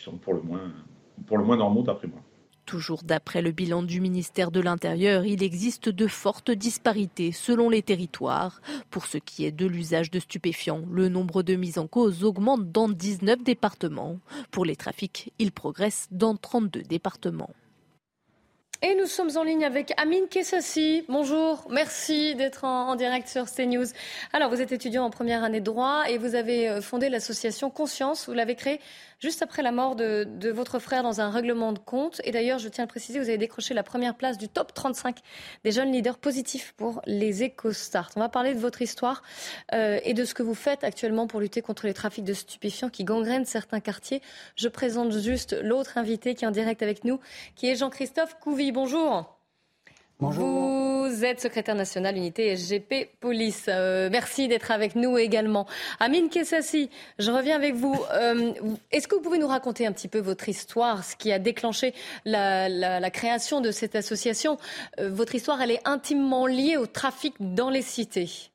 Speaker 22: sont pour le moins, pour le moins normaux d'après moi.
Speaker 26: Toujours d'après le bilan du ministère de l'Intérieur, il existe de fortes disparités selon les territoires. Pour ce qui est de l'usage de stupéfiants, le nombre de mises en cause augmente dans 19 départements. Pour les trafics, il progresse dans 32 départements.
Speaker 1: Et nous sommes en ligne avec Amine Kessassi. Bonjour, merci d'être en, direct sur CNews. Alors, vous êtes étudiant en première année de droit et vous avez euh, fondé l'association Conscience. Vous l'avez créée juste après la mort de, votre frère dans un règlement de compte. Et d'ailleurs, je tiens à le préciser, vous avez décroché la première place du top 35 des jeunes leaders positifs pour les EcoStart. On va parler de votre histoire euh, et de ce que vous faites actuellement pour lutter contre les trafics de stupéfiants qui gangrènent certains quartiers. Je présente juste l'autre invité qui est en direct avec nous, qui est Jean-Christophe Couvi bonjour. Bonjour. Vous êtes secrétaire national unité SGP Police. Euh, merci d'être avec nous également. Amine Kessassi, je reviens avec vous. Euh, est-ce que vous pouvez nous raconter un petit peu votre histoire, ce qui a déclenché la, création de cette association? Euh, Votre histoire, elle est intimement liée au trafic dans les cités.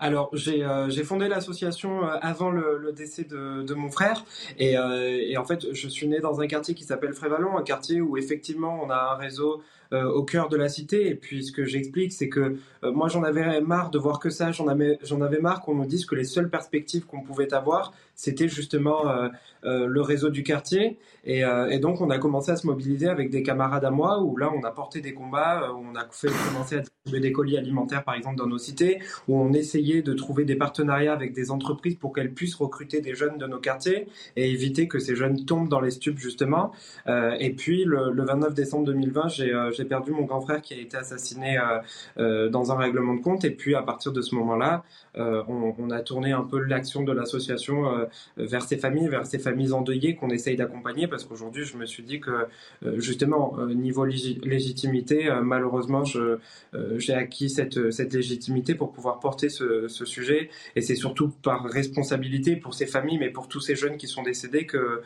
Speaker 27: Alors, j'ai fondé l'association avant le, décès de, mon frère. Et, et, en fait, je suis né dans un quartier qui s'appelle Frévalon, un quartier où effectivement on a un réseau au cœur de la cité. Et puis ce que j'explique, c'est que euh, moi j'en avais marre de voir que ça, j'en avais, j'en avais marre qu'on nous dise que les seules perspectives qu'on pouvait avoir, c'était justement euh, le réseau du quartier. Et, donc on a commencé à se mobiliser avec des camarades à moi, où là on a porté des combats, on a fait commencer à distribuer des colis alimentaires par exemple dans nos cités, où on essayait de trouver des partenariats avec des entreprises pour qu'elles puissent recruter des jeunes de nos quartiers et éviter que ces jeunes tombent dans les stupes justement. et puis le 29 décembre 2020, j'ai j'ai perdu mon grand frère qui a été assassiné euh, euh, dans un règlement de compte. Et puis à partir de ce moment-là, euh, on, a tourné un peu l'action de l'association vers ces familles, vers ces familles endeuillées qu'on essaye d'accompagner. Parce qu'aujourd'hui, je me suis dit que justement, niveau légitimité, malheureusement, j'ai acquis cette, cette légitimité pour pouvoir porter ce, ce sujet. Et c'est surtout par responsabilité pour ces familles, mais pour tous ces jeunes qui sont décédés, que,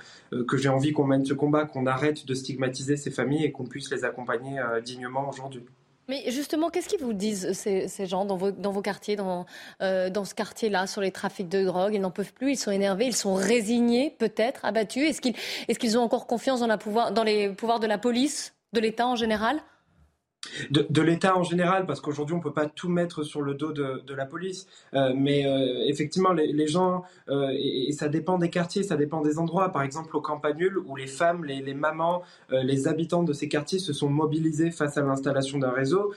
Speaker 27: que j'ai envie qu'on mène ce combat, qu'on arrête de stigmatiser ces familles et qu'on puisse les accompagner dignement aujourd'hui.
Speaker 1: Mais justement, qu'est-ce qu'ils vous disent, ces, gens, dans vos, quartiers, dans, euh, dans ce quartier-là, sur les trafics de drogue? Ils n'en peuvent plus, ils sont énervés, ils sont résignés, peut-être, abattus. Est-ce qu'ils est ont encore confiance dans, la pouvoir, dans les pouvoirs de la police, de l'État en général?
Speaker 27: De, l'État en général, parce qu'aujourd'hui on peut pas tout mettre sur le dos de, la police, euh, mais euh, effectivement les, gens, euh, et, ça dépend des quartiers, ça dépend des endroits. Par exemple au Campanule, où les femmes, les, mamans, les habitants de ces quartiers se sont mobilisés face à l'installation d'un réseau,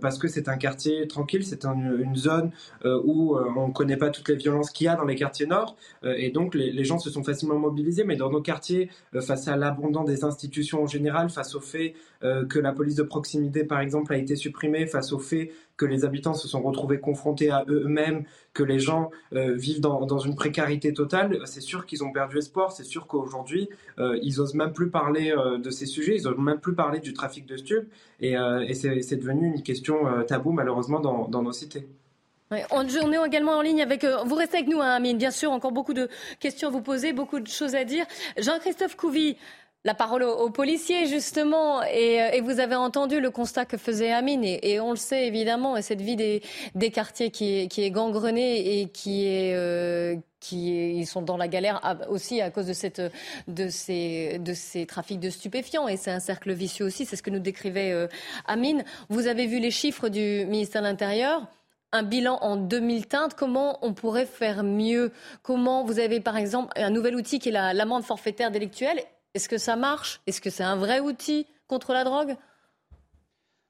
Speaker 27: parce que c'est un quartier tranquille, c'est une zone où on ne connaît pas toutes les violences qu'il y a dans les quartiers nord, et donc les, les, gens se sont facilement mobilisés. Mais dans nos quartiers, face à l'abondance des institutions en général, face au fait que la police de proximité par exemple, a été supprimé face au fait que les habitants se sont retrouvés confrontés à eux-mêmes, que les gens euh, vivent dans, une précarité totale, c'est sûr qu'ils ont perdu espoir. C'est sûr qu'aujourd'hui, euh, ils osent même plus parler euh, de ces sujets, ils osent même plus parler du trafic de stupes, et, c'est devenu une question taboue malheureusement dans, nos cités.
Speaker 1: on, est également en ligne avec. vous restez avec nous, hein, Amine. Bien sûr, encore beaucoup de questions à vous poser, beaucoup de choses à dire. Jean-Christophe Couvi, la parole aux, policiers, justement. Euh, et, vous avez entendu le constat que faisait Amine. Et, on le sait, évidemment, et cette vie des, quartiers qui est, est gangrenée et qui est... Euh, qui ils sont dans la galère aussi à cause de, ces, trafics de stupéfiants. Et c'est un cercle vicieux aussi, c'est ce que nous décrivait euh, Amine. Vous avez vu les chiffres du ministère de l'Intérieur un bilan en 2000 teintes, comment on pourrait faire mieux? Comment vous avez par exemple un nouvel outil qui est l'amende forfaitaire délictuelle? Est-ce que ça marche? Est-ce que c'est un vrai outil contre la drogue?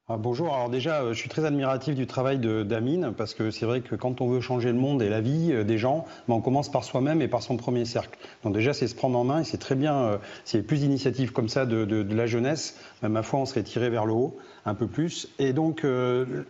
Speaker 28: Ah, bonjour, alors déjà, euh, je suis très admiratif du travail d'Amine, parce que c'est vrai que quand on veut changer le monde et la vie euh, des gens, ben, on commence par soi-même et par son premier cercle. Donc déjà, c'est se prendre en main, et c'est très bien, euh, s'il y avait plus d'initiatives comme ça de, la jeunesse, ben, ma foi, on serait tiré vers le haut un peu plus. Et donc,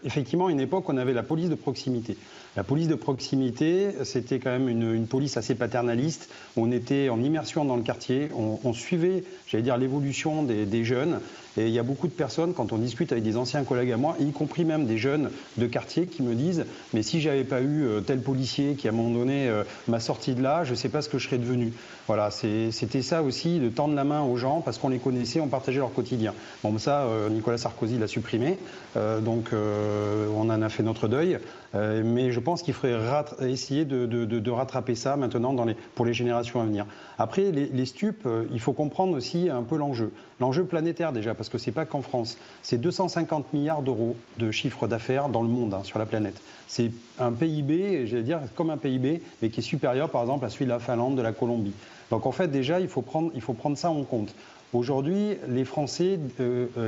Speaker 28: effectivement, à une époque, on avait la police de proximité. La police de proximité, c'était quand même une, police assez paternaliste. On était en immersion dans le quartier, on, suivait, j'allais dire, l'évolution des, jeunes. Et il y a beaucoup de personnes, quand on discute avec des anciens collègues à moi, y compris même des jeunes de quartier, qui me disent Mais si j'avais pas eu euh, tel policier qui, à un moment donné, euh, m'a sorti de là, je ne sais pas ce que je serais devenu. Voilà, c'était ça aussi, de tendre la main aux gens, parce qu'on les connaissait, on partageait leur quotidien. Bon, ça, euh, Nicolas Sarkozy l'a supprimé, donc on en a fait notre deuil. Mais je pense qu'il faudrait essayer de, rattraper ça maintenant pour les générations à venir. Après, les, stupes, euh, il faut comprendre aussi un peu l'enjeu. L'enjeu planétaire déjà, parce que ce n'est pas qu'en France. C'est 250 milliards d'euros de chiffre d'affaires dans le monde, hein, sur la planète. C'est un PIB, j'allais dire comme un PIB, mais qui est supérieur par exemple à celui de la Finlande, de la Colombie. Donc en fait déjà, il faut prendre, ça en compte. Aujourd'hui, les Français,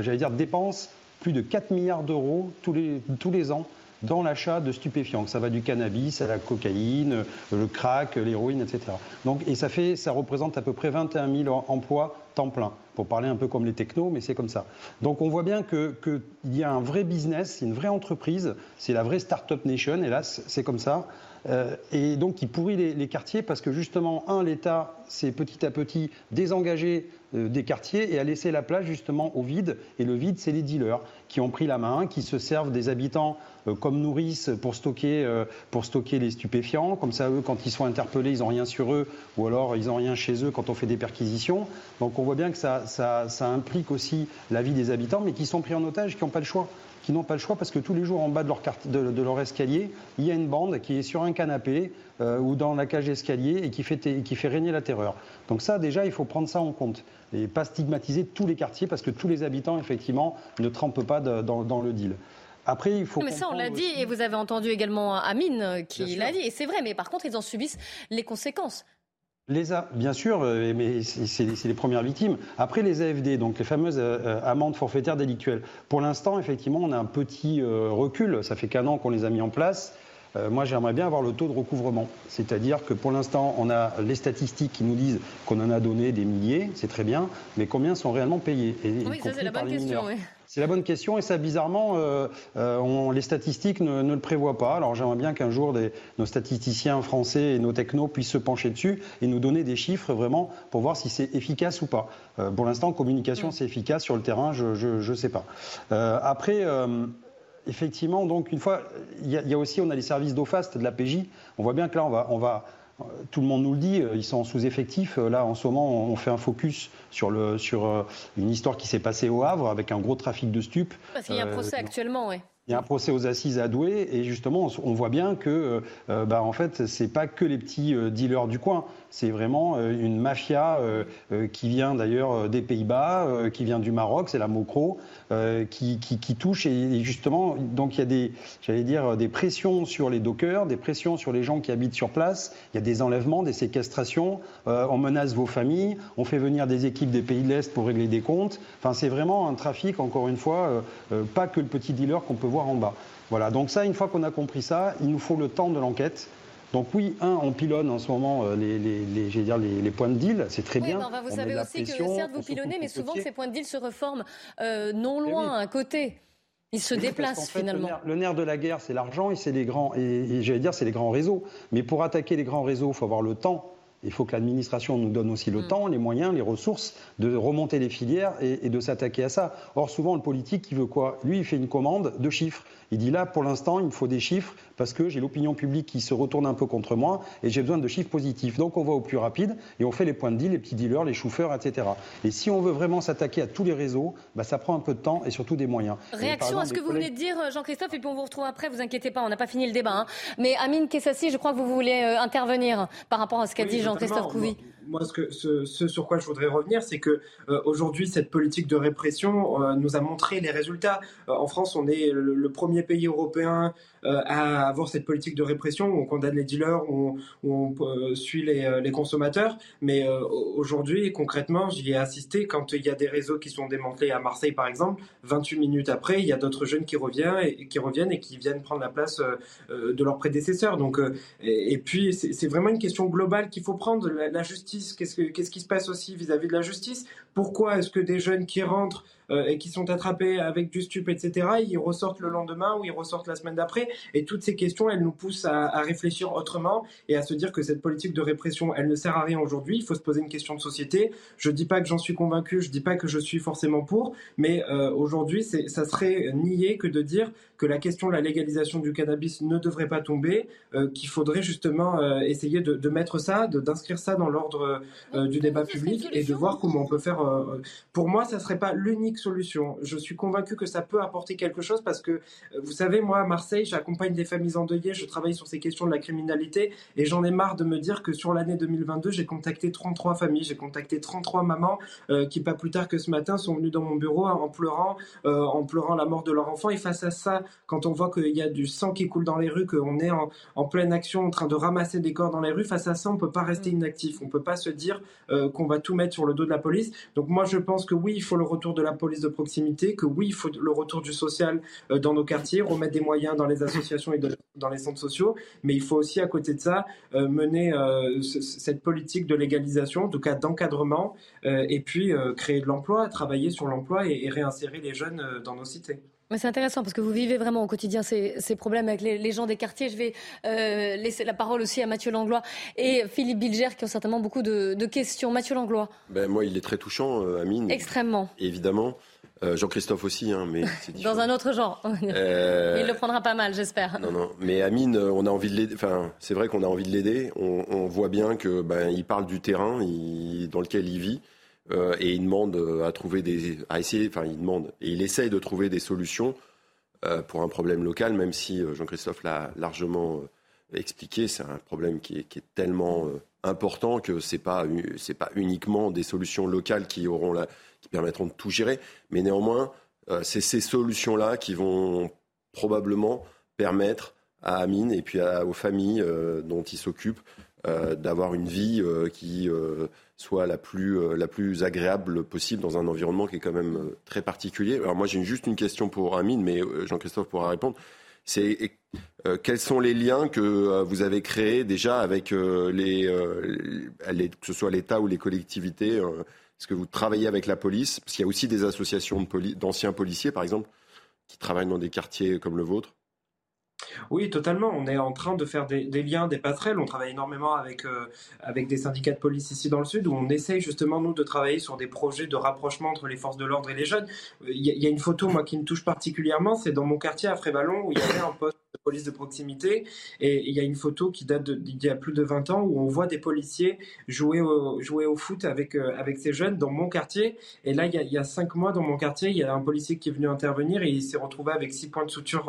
Speaker 28: j'allais dire, dépensent plus de 4 milliards d'euros tous les ans dans l'achat de stupéfiants. Ça va du cannabis à la cocaïne, le crack, l'héroïne, etc. Donc, et ça, représente à peu près 21 000 emplois temps plein, pour parler un peu comme les technos, mais c'est comme ça. Donc on voit bien qu'il y a un vrai business, une vraie entreprise, c'est la vraie start-up nation, hélas, c'est comme ça. Euh, et donc qui pourrit les, quartiers parce que justement, un, l'État s'est petit à petit désengagé euh, des quartiers et a laissé la place justement au vide. Et le vide, c'est les dealers qui ont pris la main, qui se servent des habitants euh, comme nourrices pour stocker, pour stocker les stupéfiants. Comme ça, eux, quand ils sont interpellés, ils n'ont rien sur eux ou alors ils n'ont rien chez eux quand on fait des perquisitions. Donc on voit bien que ça, implique aussi la vie des habitants, mais qui sont pris en otage, qui n'ont pas le choix qui n'ont pas le choix parce que tous les jours en bas de leur, escalier, il y a une bande qui est sur un canapé euh, ou dans la cage d'escalier et qui fait régner la terreur. Donc ça, déjà, il faut prendre ça en compte et pas stigmatiser tous les quartiers parce que tous les habitants, effectivement, ne trempent pas dans, le deal. Après, il faut.
Speaker 1: mais ça, on l'a dit, et vous avez entendu également Amine euh, qui l'a dit, et c'est vrai, mais par contre, ils en subissent les conséquences.
Speaker 28: Les A, bien sûr, euh, mais c'est les premières victimes. Après les AFD, donc les fameuses euh, amendes forfaitaires délictuelles. Pour l'instant, effectivement, on a un petit recul. Ça fait qu'un an qu'on les a mis en place. moi, j'aimerais bien avoir le taux de recouvrement. C'est-à-dire que pour l'instant, on a les statistiques qui nous disent qu'on en a donné des milliers, c'est très bien, mais combien sont réellement payés?
Speaker 1: Oui, ça c'est la bonne question. Oui.
Speaker 28: C'est la bonne question et ça, bizarrement, euh, euh, les statistiques ne, le prévoient pas. Alors j'aimerais bien qu'un jour nos statisticiens français et nos technos puissent se pencher dessus et nous donner des chiffres vraiment pour voir si c'est efficace ou pas. Euh, pour l'instant, communication, mm. c'est efficace. Sur le terrain, je ne sais pas. après effectivement, donc une fois, il y, a aussi, on a les services d'OFAST de la PJ. On voit bien que là, on va, on va, tout le monde nous le dit, ils sont sous-effectifs. Là, en ce moment, on fait un focus sur, le, sur euh, une histoire qui s'est passée au Havre avec un gros trafic de stupes.
Speaker 1: Parce qu'il y a un procès euh, actuellement, oui.
Speaker 28: Il y a un procès aux assises à Douai et justement on voit bien que euh, bah, en fait c'est pas que les petits dealers du coin, c'est vraiment une mafia qui vient d'ailleurs des Pays-Bas, qui vient du Maroc, c'est la Mocro, qui, touche. Et, justement donc il y a des j'allais dire des pressions sur les dockers, des pressions sur les gens qui habitent sur place, il y a des enlèvements, des séquestrations, on menace vos familles, on fait venir des équipes des pays de l'Est pour régler des comptes. Enfin, c'est vraiment un trafic, encore une fois, euh, euh, pas que le petit dealer qu'on peut voir en bas. Voilà, donc ça, une fois qu'on a compris ça, il nous faut le temps de l'enquête. Donc oui, un, on pilonne en ce moment euh, les, les, dire les, points de deal, c'est très bien.
Speaker 1: Ben, vous savez aussi que certes vous pilonnez, mais souvent ces points de deal se reforment non eh loin, à côté. Ils se déplacent finalement.
Speaker 28: Le nerf, de la guerre, c'est l'argent et c'est les grands. et j'allais dire, c'est les grands réseaux. Mais pour attaquer les grands réseaux, il faut avoir le temps il faut que l'administration nous donne aussi le mm. temps, les moyens, les ressources de remonter les filières et, de s'attaquer à ça. Or, souvent, le politique, il veut quoi? Lui, il fait une commande de chiffres. Il dit là, pour l'instant, il me faut des chiffres parce que j'ai l'opinion publique qui se retourne un peu contre moi et j'ai besoin de chiffres positifs. Donc, on va au plus rapide et on fait les points de deal, les petits dealers, les chauffeurs, etc. Et si on veut vraiment s'attaquer à tous les réseaux, bah, ça prend un peu de temps et surtout des moyens.
Speaker 1: Réaction à ce que vous venez de dire, Jean-Christophe, et puis on vous retrouve après, vous inquiétez pas, on n'a pas fini le débat. Hein. Mais Amine Kessassi, je crois que vous voulez euh, intervenir par rapport à ce qu'a dit Jean-Christophe Couvi
Speaker 27: moi, ce, sur quoi je voudrais revenir, c'est que euh, aujourd'hui, cette politique de répression euh, nous a montré les résultats. Euh, en France, on est le, premier pays européen à avoir cette politique de répression on condamne les dealers, on, suit les, les, consommateurs. Mais aujourd'hui, concrètement, j'y ai assisté quand il y a des réseaux qui sont démantelés à Marseille, par exemple. 28 minutes après, il y a d'autres jeunes qui reviennent et qui reviennent et qui viennent prendre la place de leurs prédécesseurs. Donc, et, puis, c'est vraiment une question globale qu'il faut prendre. la justice Qu'est-ce, qui se passe aussi vis-à-vis de la justice? Pourquoi est-ce que des jeunes qui rentrent euh, et qui sont attrapés avec du stup, etc., ils ressortent le lendemain ou ils ressortent la semaine d'après? Et toutes ces questions, elles nous poussent à, réfléchir autrement et à se dire que cette politique de répression, elle ne sert à rien aujourd'hui. Il faut se poser une question de société. Je dis pas que j'en suis convaincu, je dis pas que je suis forcément pour, mais euh, aujourd'hui, ça serait nier que de dire que la question de la légalisation du cannabis ne devrait pas tomber, euh, qu'il faudrait justement essayer de, de, mettre ça, d'inscrire ça dans l'ordre du débat public et de voir comment on peut faire. Pour moi, ça serait pas l'unique solution. Je suis convaincu que ça peut apporter quelque chose parce que, euh, vous savez, moi, à Marseille, j'accompagne des familles endeuillées, je travaille sur ces questions de la criminalité et j'en ai marre de me dire que sur l'année 2022, j'ai contacté 33 familles, j'ai contacté 33 mamans euh, qui, pas plus tard que ce matin, sont venues dans mon bureau en pleurant, euh, en pleurant la mort de leur enfant. Et face à ça, quand on voit qu'il y a du sang qui coule dans les rues, qu'on est en, en, pleine action en train de ramasser des corps dans les rues, face à ça, on peut pas rester inactif. On peut pas se dire qu'on va tout mettre sur le dos de la police. Donc moi, je pense que oui, il faut le retour de la police de proximité, que oui, il faut le retour du social euh, dans nos quartiers, remettre des moyens dans les associations et dans les centres sociaux, mais il faut aussi, à côté de ça, euh, mener euh, cette politique de légalisation, en tout cas d'encadrement, et puis créer de l'emploi, travailler sur l'emploi et, réinsérer les jeunes dans nos cités.
Speaker 1: Mais c'est intéressant parce que vous vivez vraiment au quotidien ces, problèmes avec les, gens des quartiers. Je vais laisser la parole aussi à Mathieu Langlois et Philippe Bilger qui ont certainement beaucoup de, questions. Mathieu Langlois.
Speaker 18: Ben, moi, il est très touchant, Amine.
Speaker 1: Extrêmement.
Speaker 18: Évidemment. Euh, Jean-Christophe aussi, hein, mais (laughs)
Speaker 1: Dans un autre genre. (laughs) Euh, il le prendra pas mal, j'espère.
Speaker 18: Non, non. Mais Amine, euh, on a envie de l'aider. Enfin, c'est vrai qu'on a envie de l'aider. On, voit bien que ben, il parle du terrain dans lequel il vit. Et il demande à trouver des, à essayer, enfin il demande et il essaye de trouver des solutions pour un problème local, même si Jean-Christophe l'a largement expliqué, c'est un problème qui est, tellement important que c'est pas c'est pas uniquement des solutions locales qui auront la, qui permettront de tout gérer. Mais néanmoins, euh, c'est ces solutions-là qui vont probablement permettre à Amine et puis aux familles euh, dont il s'occupe euh, d'avoir une vie qui soit la plus, la plus agréable possible dans un environnement qui est quand même très particulier. Alors moi j'ai juste une question pour Amine, mais Jean-Christophe pourra répondre. C'est quels sont les liens que vous avez créés déjà avec les, les que ce soit l'État ou les collectivités est-ce que vous travaillez avec la police? Parce qu'il y a aussi des associations d'anciens policiers, par exemple, qui travaillent dans des quartiers comme le vôtre.
Speaker 27: Oui, totalement. On est en train de faire des, liens, des passerelles. On travaille énormément avec, euh, avec des syndicats de police ici dans le Sud, où on essaye justement, nous, de travailler sur des projets de rapprochement entre les forces de l'ordre et les jeunes. Il y, a une photo, moi, qui me touche particulièrement, c'est dans mon quartier à Frévalon, où il y avait un poste police de proximité. Et il y a une photo qui date d'il y a plus de 20 ans où on voit des policiers jouer au, jouer au foot avec, euh, avec ces jeunes dans mon quartier. Et là, il y, a, il cinq mois, dans mon quartier, il y a un policier qui est venu intervenir et il s'est retrouvé avec six points de suture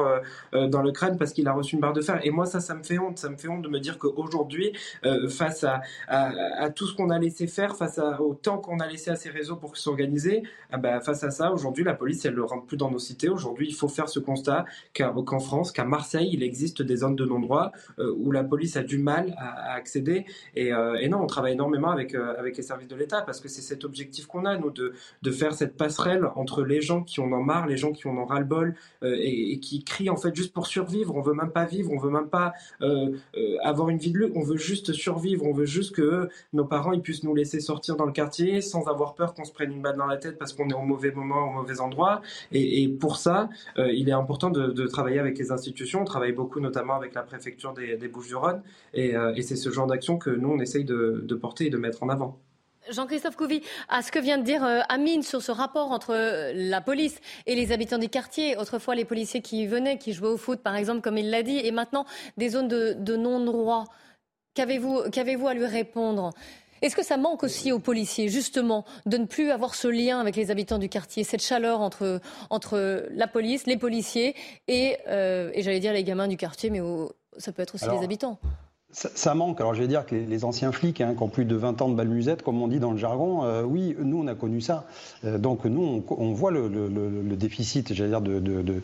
Speaker 27: euh, dans le crâne parce qu'il a reçu une barre de fer. Et moi, ça, ça me fait honte. Ça me fait honte de me dire qu'aujourd'hui, euh, face à, tout ce qu'on a laissé faire, face au temps qu'on a laissé à ces réseaux pour s'organiser, ah bah, face à ça, aujourd'hui, la police, elle ne rentre plus dans nos cités. Aujourd'hui, il faut faire ce constat qu'en France, qu'à Marseille, il existe des zones de non-droit euh, où la police a du mal à, accéder. Et, euh, et, non, on travaille énormément avec, avec les services de l'État parce que c'est cet objectif qu'on a, nous, de, de faire cette passerelle entre les gens qui en ont marre, les gens qui en ont ras-le-bol et, qui crient en fait juste pour survivre. On veut même pas vivre, on veut même pas euh, euh, avoir une vie de luxe, on veut juste survivre, on veut juste que nos parents ils puissent nous laisser sortir dans le quartier sans avoir peur qu'on se prenne une balle dans la tête parce qu'on est au mauvais moment, au mauvais endroit. Et, pour ça, euh, il est important de, travailler avec les institutions. Travaille beaucoup notamment avec la préfecture des, Bouches-du-Rhône. Et, c'est ce genre d'action que nous on essaye de porter et de mettre en avant.
Speaker 1: Jean-Christophe Couvi, à ce que vient de dire euh, Amine sur ce rapport entre euh, la police et les habitants des quartiers, autrefois les policiers qui venaient, qui jouaient au foot par exemple, comme il l'a dit, et maintenant des zones de, non-droit, qu'avez-vous à lui répondre? Est-ce que ça manque aussi aux policiers, justement, de ne plus avoir ce lien avec les habitants du quartier, cette chaleur entre, entre la police, les policiers et, euh, et j'allais dire les gamins du quartier, mais ça peut être aussi les habitants
Speaker 28: ça, manque. Alors je vais dire que les, anciens flics hein, qui ont plus de 20 ans de balmusette, comme on dit dans le jargon, euh, oui, nous on a connu ça. Euh, donc nous on, voit le, déficit, j'allais dire, euh,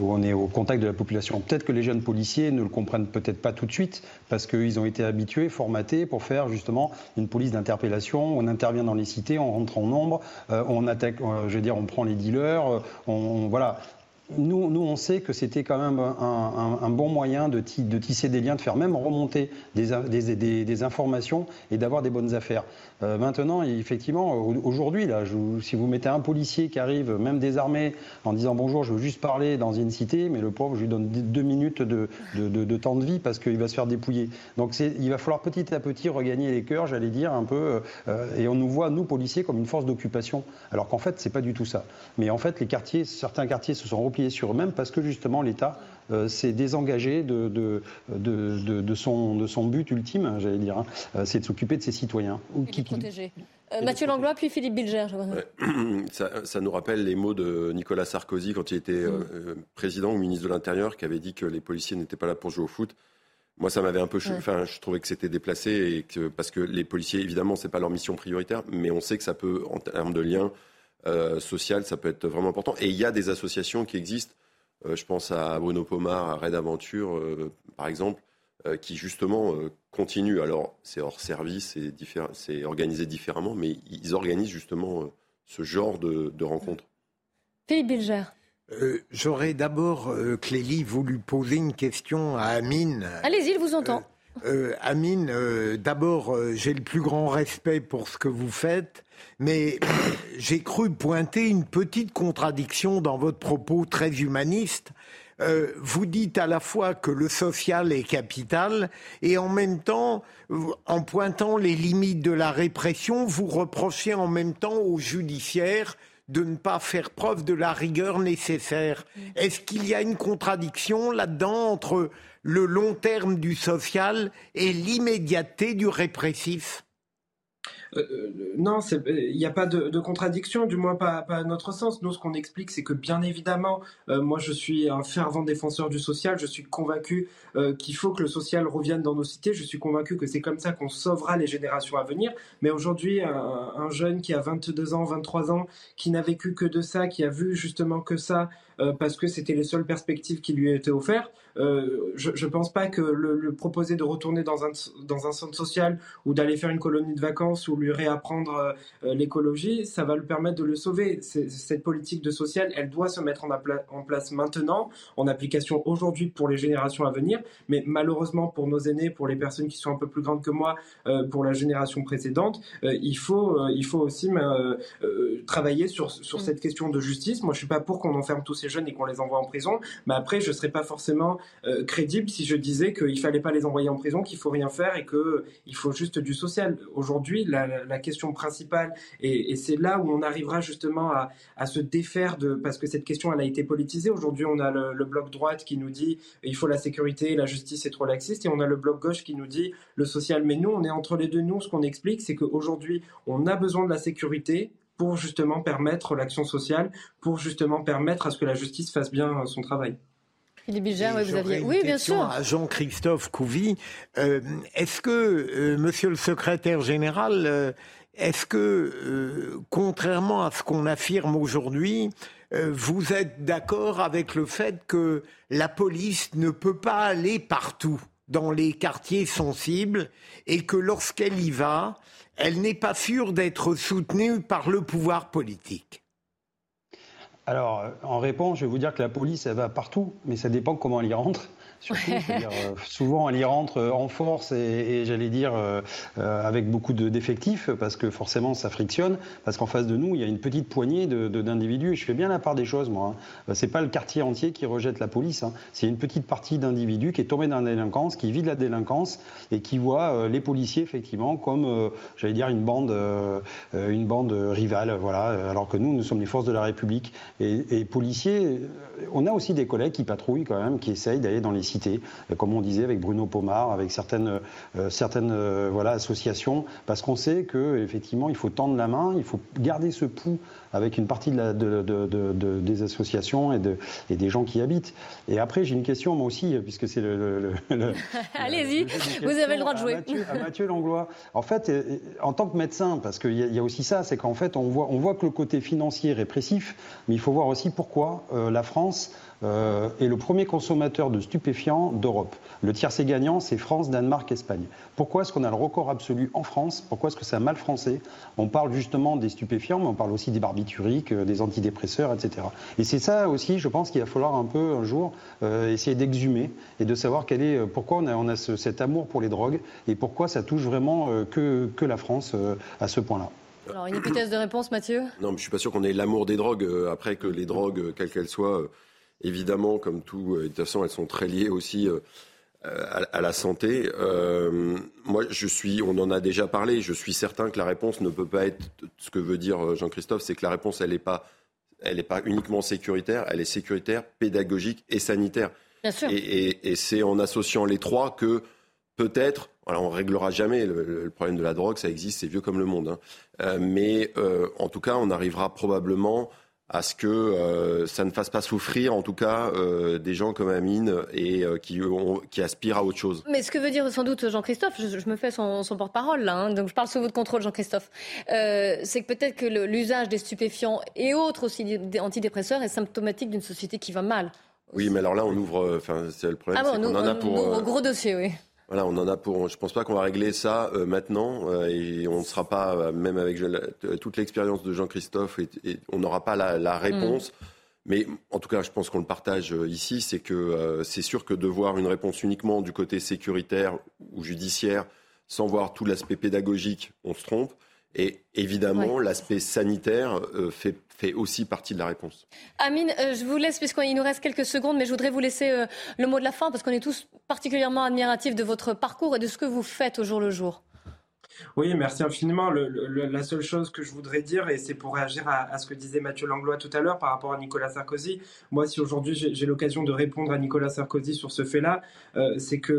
Speaker 28: où on est au contact de la population. Peut-être que les jeunes policiers ne le comprennent peut-être pas tout de suite parce qu'ils ont été habitués, formatés pour faire justement une police d'interpellation. On intervient dans les cités, on rentre en nombre, on attaque, je veux dire, on prend les dealers, on voilà nous, nous, on sait que c'était quand même un, bon moyen de, tisser des liens, de faire même remonter des, informations et d'avoir des bonnes affaires. Euh, maintenant, effectivement, aujourd'hui, là, si vous mettez un policier qui arrive, même désarmé, en disant bonjour, je veux juste parler dans une cité, mais le pauvre, je lui donne deux minutes de, temps de vie parce qu'il va se faire dépouiller. Donc il va falloir petit à petit regagner les cœurs, j'allais dire, un peu, euh, et on nous voit, nous, policiers, comme une force d'occupation, alors qu'en fait, c'est pas du tout ça. Mais en fait, certains quartiers se sont repliés sur eux-mêmes parce que justement l'État euh, s'est désengagé de, de, de, de, son, de son but ultime, j'allais dire, hein. euh, c'est de s'occuper de ses citoyens.
Speaker 1: Ou qui, protéger. Mathieu Langlois, puis Philippe Bilger. (clears throat)
Speaker 18: Ça, ça, nous rappelle les mots de Nicolas Sarkozy quand il était mm. président ou ministre de l'Intérieur, qui avait dit que les policiers n'étaient pas là pour jouer au foot. Moi, ça m'avait un peu. Enfin, je trouvais que c'était déplacé et que, parce que les policiers, évidemment, c'est pas leur mission prioritaire, mais on sait que ça peut, en termes de lien euh, social, ça peut être vraiment important. Et il y a des associations qui existent. Euh, je pense à Bruno Pomar, à Red Aventure, euh, par exemple, euh, qui justement continuent. Alors, c'est hors service, c'est organisé différemment, mais ils organisent justement ce genre de, de rencontres.
Speaker 1: Philippe Bilger.
Speaker 13: Euh, j'aurais d'abord, euh, Clélie, voulu poser une question à Amine.
Speaker 1: Allez-y, il vous entend.
Speaker 13: Euh, Amine, d'abord, j'ai le plus grand respect pour ce que vous faites, mais (coughs) j'ai cru pointer une petite contradiction dans votre propos très humaniste. vous dites à la fois que le social est capital et en même temps, en pointant les limites de la répression, vous reprochez en même temps au judiciaire de ne pas faire preuve de la rigueur nécessaire. Mm. Est-ce qu'il y a une contradiction là-dedans entre le long terme du social et l'immédiateté du répressif?
Speaker 27: Euh, euh, non, il n'y a pas de, contradiction, du moins pas, à notre sens. Nous, ce qu'on explique, c'est que bien évidemment, euh, moi, je suis un fervent défenseur du social. Je suis convaincu qu'il faut que le social revienne dans nos cités. Je suis convaincu que c'est comme ça qu'on sauvera les générations à venir. Mais aujourd'hui, un, un, jeune qui a 22 ans, 23 ans, qui n'a vécu que de ça, qui a vu justement que ça, euh, parce que c'était les seules perspectives qui lui étaient offertes. Euh, je ne pense pas que le, proposer de retourner dans un, dans un centre social ou d'aller faire une colonie de vacances ou lui réapprendre euh, l'écologie, ça va lui permettre de le sauver. Cette politique de social, elle doit se mettre en, en place maintenant, en application aujourd'hui pour les générations à venir, mais malheureusement pour nos aînés, pour les personnes qui sont un peu plus grandes que moi, pour la génération précédente, il, faut, il faut aussi travailler sur, sur mm. cette question de justice. Moi, je suis pas pour qu'on enferme tous ces jeunes et qu'on les envoie en prison. Mais après, je ne serais pas forcément euh, crédible si je disais qu'il ne fallait pas les envoyer en prison, qu'il faut rien faire et qu'il faut juste du social. Aujourd'hui, la, question principale, et, c'est là où on arrivera justement à, se défaire de, parce que cette question, elle a été politisée. Aujourd'hui, on a le, bloc droite qui nous dit il faut la sécurité, la justice est trop laxiste, et on a le bloc gauche qui nous dit le social. Mais nous, on est entre les deux. Nous, ce qu'on explique, c'est qu'aujourd'hui, on a besoin de la sécurité, pour justement permettre l'action sociale, pour justement permettre à ce que la justice fasse bien son travail.
Speaker 1: Philippe Bilger, oui, vous aviez. Oui, bien sûr.
Speaker 13: À Jean-Christophe Couvi, euh, est-ce que, euh, monsieur le secrétaire général, euh, est-ce que, contrairement à ce qu'on affirme aujourd'hui, vous êtes d'accord avec le fait que la police ne peut pas aller partout dans les quartiers sensibles et que lorsqu'elle y va, elle n'est pas sûre d'être soutenue par le pouvoir politique.
Speaker 28: Alors, en réponse, je vais vous dire que la police, elle va partout, mais ça dépend comment elle y rentre. Surtout, euh, souvent, elle y rentre euh, en force et, j'allais dire euh, avec beaucoup d'effectifs parce que forcément, ça frictionne. Parce qu'en face de nous, il y a une petite poignée d'individus. De, et je fais bien la part des choses, moi. Hein. C'est pas le quartier entier qui rejette la police. Hein. C'est une petite partie d'individus qui est tombée dans la délinquance, qui vit de la délinquance et qui voit les policiers effectivement comme, j'allais dire, une bande, une bande rivale. Voilà. Alors que nous, nous sommes les forces de la République. Et, et policiers, on a aussi des collègues qui patrouillent quand même, qui essayent d'aller dans les euh, comme on disait avec Bruno Pomar, avec certaines, euh, certaines euh, voilà, associations, parce qu'on sait qu'effectivement, il faut tendre la main, il faut garder ce pouls avec une partie de la, de, des associations et, et, des gens qui habitent. Et après, j'ai une question, moi aussi, puisque c'est le... (laughs)
Speaker 1: Allez-y, vous avez le droit de jouer.
Speaker 28: À Mathieu, Langlois. En fait, en tant que médecin, parce qu'il y, a aussi ça, c'est qu'en fait, on voit, on voit que le côté financier est répressif, mais il faut voir aussi pourquoi la France euh, est le premier consommateur de stupéfiants d'Europe. Le tiercé gagnant, c'est France, Danemark, Espagne. Pourquoi est-ce qu'on a le record absolu en France? Pourquoi est-ce que c'est un mal français? On parle justement des stupéfiants, mais on parle aussi des barbituriques, euh, des antidépresseurs, etc. Et c'est ça aussi, je pense qu'il va falloir un peu un jour euh, essayer d'exhumer et de savoir quel est, pourquoi on a, on a cet amour pour les drogues et pourquoi ça touche vraiment que, que, la France à ce point-là.
Speaker 1: Alors, une hypothèse de réponse, Mathieu?
Speaker 18: Non, mais je ne suis pas sûr qu'on ait l'amour des drogues. après que les drogues, quelles qu'elles soient, évidemment, comme tout, euh, de toute façon, elles sont très liées aussi euh, à, la santé. Euh, moi, je suis, on en a déjà parlé, je suis certain que la réponse ne peut pas être ce que veut dire Jean-Christophe, c'est que la réponse, elle n'est pas, elle n'est pas uniquement sécuritaire, elle est sécuritaire, pédagogique et sanitaire.
Speaker 1: Bien sûr.
Speaker 18: Et, et c'est en associant les trois que peut-être, alors on réglera jamais le, problème de la drogue, ça existe, c'est vieux comme le monde, hein. mais en tout cas, on arrivera probablement à ce que euh, ça ne fasse pas souffrir, en tout cas, euh, des gens comme Amine et euh, qui, qui aspirent à autre chose.
Speaker 1: Mais ce que veut dire sans doute Jean-Christophe, je, me fais son, porte-parole là, hein, donc je parle sous votre contrôle, Jean-Christophe, c'est que peut-être que l'usage des stupéfiants et autres aussi antidépresseurs est symptomatique d'une société qui va mal.
Speaker 18: Oui, mais alors là, on ouvre. Enfin, c'est le problème.
Speaker 1: Ah bon, on, en a pour. Un gros dossier, oui.
Speaker 18: Voilà, on en a pour. Je pense pas qu'on va régler ça euh, maintenant euh, et on ne sera pas euh, même avec toute l'expérience de Jean-Christophe et, on n'aura pas la, réponse. Mm. Mais en tout cas, je pense qu'on le partage ici, c'est que c'est sûr que de voir une réponse uniquement du côté sécuritaire ou judiciaire, sans voir tout l'aspect pédagogique, on se trompe. Et évidemment, l'aspect sanitaire fait fait aussi partie de la réponse.
Speaker 1: Amine, euh, je vous laisse, puisqu'il nous reste quelques secondes, mais je voudrais vous laisser euh, le mot de la fin, parce qu'on est tous particulièrement admiratifs de votre parcours et de ce que vous faites au jour le jour.
Speaker 27: Oui, merci infiniment. la seule chose que je voudrais dire, et c'est pour réagir à, ce que disait Mathieu Langlois tout à l'heure par rapport à Nicolas Sarkozy, moi, si aujourd'hui j'ai l'occasion de répondre à Nicolas Sarkozy sur ce fait-là, euh, c'est que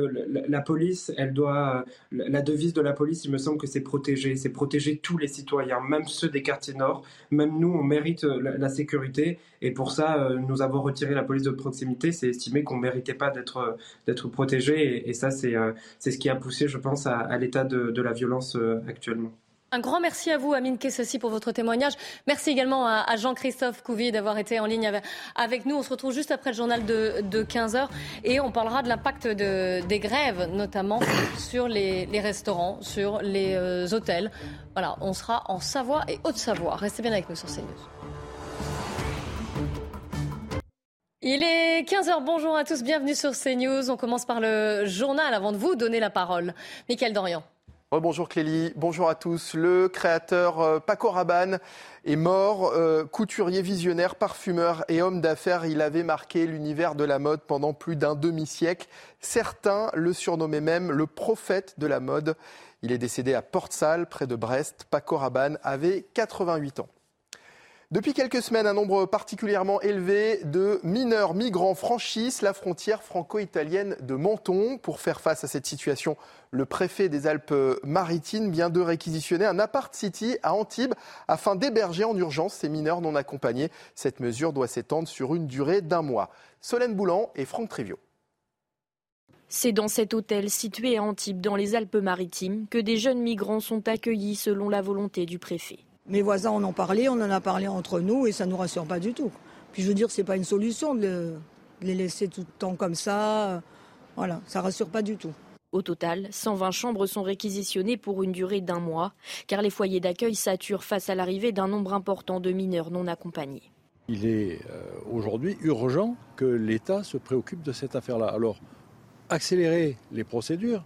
Speaker 27: la, police, elle doit. La devise de la police, il me semble que c'est protéger. C'est protéger tous les citoyens, même ceux des quartiers nord. Même nous, on mérite la, sécurité. Et pour ça, euh, nous avons retiré la police de proximité. C'est estimer qu'on ne méritait pas d'être protégé. Et, ça, c'est ce qui a poussé, je pense, à, l'état de la violence euh, actuellement.
Speaker 1: Un grand merci à vous, Amine Kessassi, pour votre témoignage. Merci également à, Jean-Christophe Couvi d'avoir été en ligne avec, nous. On se retrouve juste après le journal de, 15 heures et on parlera de l'impact des grèves, notamment (coughs) sur les, restaurants, sur les euh, hôtels. Voilà, on sera en Savoie et Haute-Savoie. Restez bien avec nous sur CNews. Il est 15h, bonjour à tous, bienvenue sur CNews. On commence par le journal avant de vous donner la parole. Michael Dorian.
Speaker 2: Bonjour Clélie, bonjour à tous. Le créateur euh, Paco Rabanne est mort, euh, couturier visionnaire, parfumeur et homme d'affaires. Il avait marqué l'univers de la mode pendant plus d'un demi-siècle. Certains le surnommaient même le prophète de la mode. Il est décédé à Port-Salle, près de Brest. Paco Rabanne avait 88 ans. Depuis quelques semaines, un nombre particulièrement élevé de mineurs migrants franchissent la frontière franco-italienne de Menton. Pour faire face à cette situation, le préfet des Alpes-Maritimes vient de réquisitionner un apart city à Antibes afin d'héberger en urgence ces mineurs non accompagnés. Cette mesure doit s'étendre sur une durée d'un mois. Solène Boulan et Franck Trivio.
Speaker 29: C'est dans cet hôtel situé à Antibes, dans les Alpes-Maritimes, que des jeunes migrants sont accueillis selon la volonté du préfet.
Speaker 30: Mes voisins en ont parlé, on en a parlé entre nous et ça ne nous rassure pas du tout. Puis je veux dire, ce n'est pas une solution de, les laisser tout le temps comme ça. Voilà, ça rassure pas du tout.
Speaker 29: Au total, 120 chambres sont réquisitionnées pour une durée d'un mois, car les foyers d'accueil saturent face à l'arrivée d'un nombre important de mineurs non accompagnés.
Speaker 31: Il est euh, aujourd'hui urgent que l'État se préoccupe de cette affaire-là. Alors, accélérer les procédures,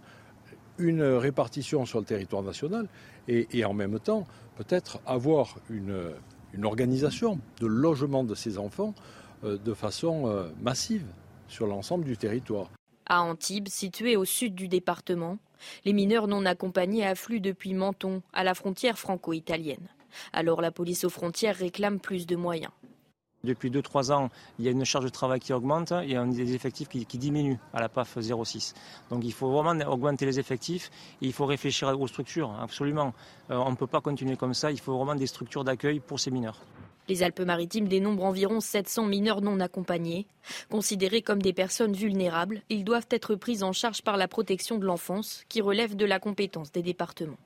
Speaker 31: une répartition sur le territoire national et, en même temps peut-être avoir une, organisation de logement de ces enfants euh, de façon euh, massive sur l'ensemble du territoire.
Speaker 29: À Antibes, situé au sud du département, les mineurs non accompagnés affluent depuis Menton, à la frontière franco-italienne. Alors la police aux frontières réclame plus de moyens.
Speaker 32: Depuis 2-3 ans, il y a une charge de travail qui augmente et a des effectifs qui, diminuent à la PAF 06. Donc il faut vraiment augmenter les effectifs et il faut réfléchir aux structures, absolument. Euh, on ne peut pas continuer comme ça, il faut vraiment des structures d'accueil pour ces mineurs.
Speaker 29: Les Alpes-Maritimes dénombrent environ 700 mineurs non accompagnés. Considérés comme des personnes vulnérables, ils doivent être pris en charge par la protection de l'enfance, qui relève de la compétence des départements.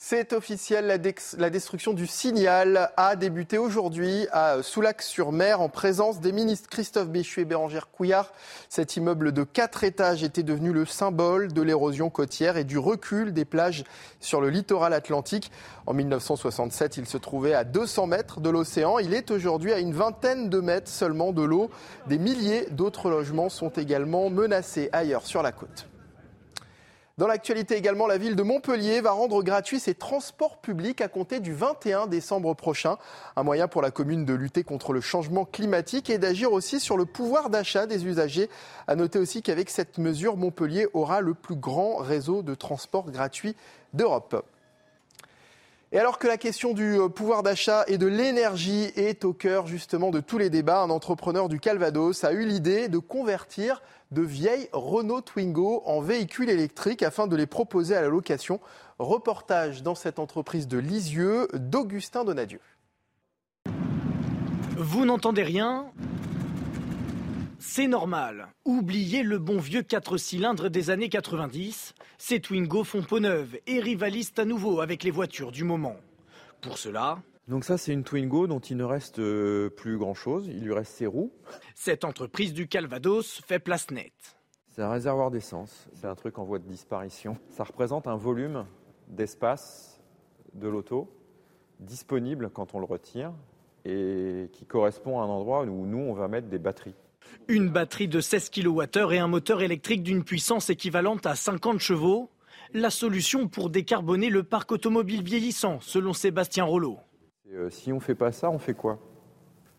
Speaker 2: C'est officiel, la, destruction du signal a débuté aujourd'hui à Soulac-sur-Mer en présence des ministres Christophe Béchu et Bérangère Couillard. Cet immeuble de quatre étages était devenu le symbole de l'érosion côtière et du recul des plages sur le littoral atlantique. En 1967, il se trouvait à 200 mètres de l'océan. Il est aujourd'hui à une vingtaine de mètres seulement de l'eau. Des milliers d'autres logements sont également menacés ailleurs sur la côte. Dans l'actualité également, la ville de Montpellier va rendre gratuits ses transports publics à compter du 21 décembre prochain. Un moyen pour la commune de lutter contre le changement climatique et d'agir aussi sur le pouvoir d'achat des usagers. À noter aussi qu'avec cette mesure, Montpellier aura le plus grand réseau de transport gratuit d'Europe. Et alors que la question du euh, pouvoir d'achat et de l'énergie est au cœur justement de tous les débats, un entrepreneur du Calvados a eu l'idée de convertir de vieilles Renault Twingo en véhicules électriques afin de les proposer à la location. Reportage dans cette entreprise de Lisieux d'Augustin Donadieu.
Speaker 33: Vous n'entendez rien c'est normal. Oubliez le bon vieux 4 cylindres des années 90. Ces Twingo font peau neuve et rivalisent à nouveau avec les voitures du moment. Pour cela,
Speaker 34: donc ça, c'est une Twingo dont il ne reste euh, plus grand-chose. Il lui reste ses roues.
Speaker 33: Cette entreprise du Calvados fait place nette.
Speaker 34: C'est un réservoir d'essence. C'est un truc en voie de disparition. Ça représente un volume d'espace de l'auto disponible quand on le retire et qui correspond à un endroit où nous, on va mettre des batteries.
Speaker 33: Une batterie de 16 kWh et un moteur électrique d'une puissance équivalente à 50 chevaux. La solution pour décarboner le parc automobile vieillissant, selon Sébastien Rollo.
Speaker 34: Euh, si on ne fait pas ça, on fait quoi?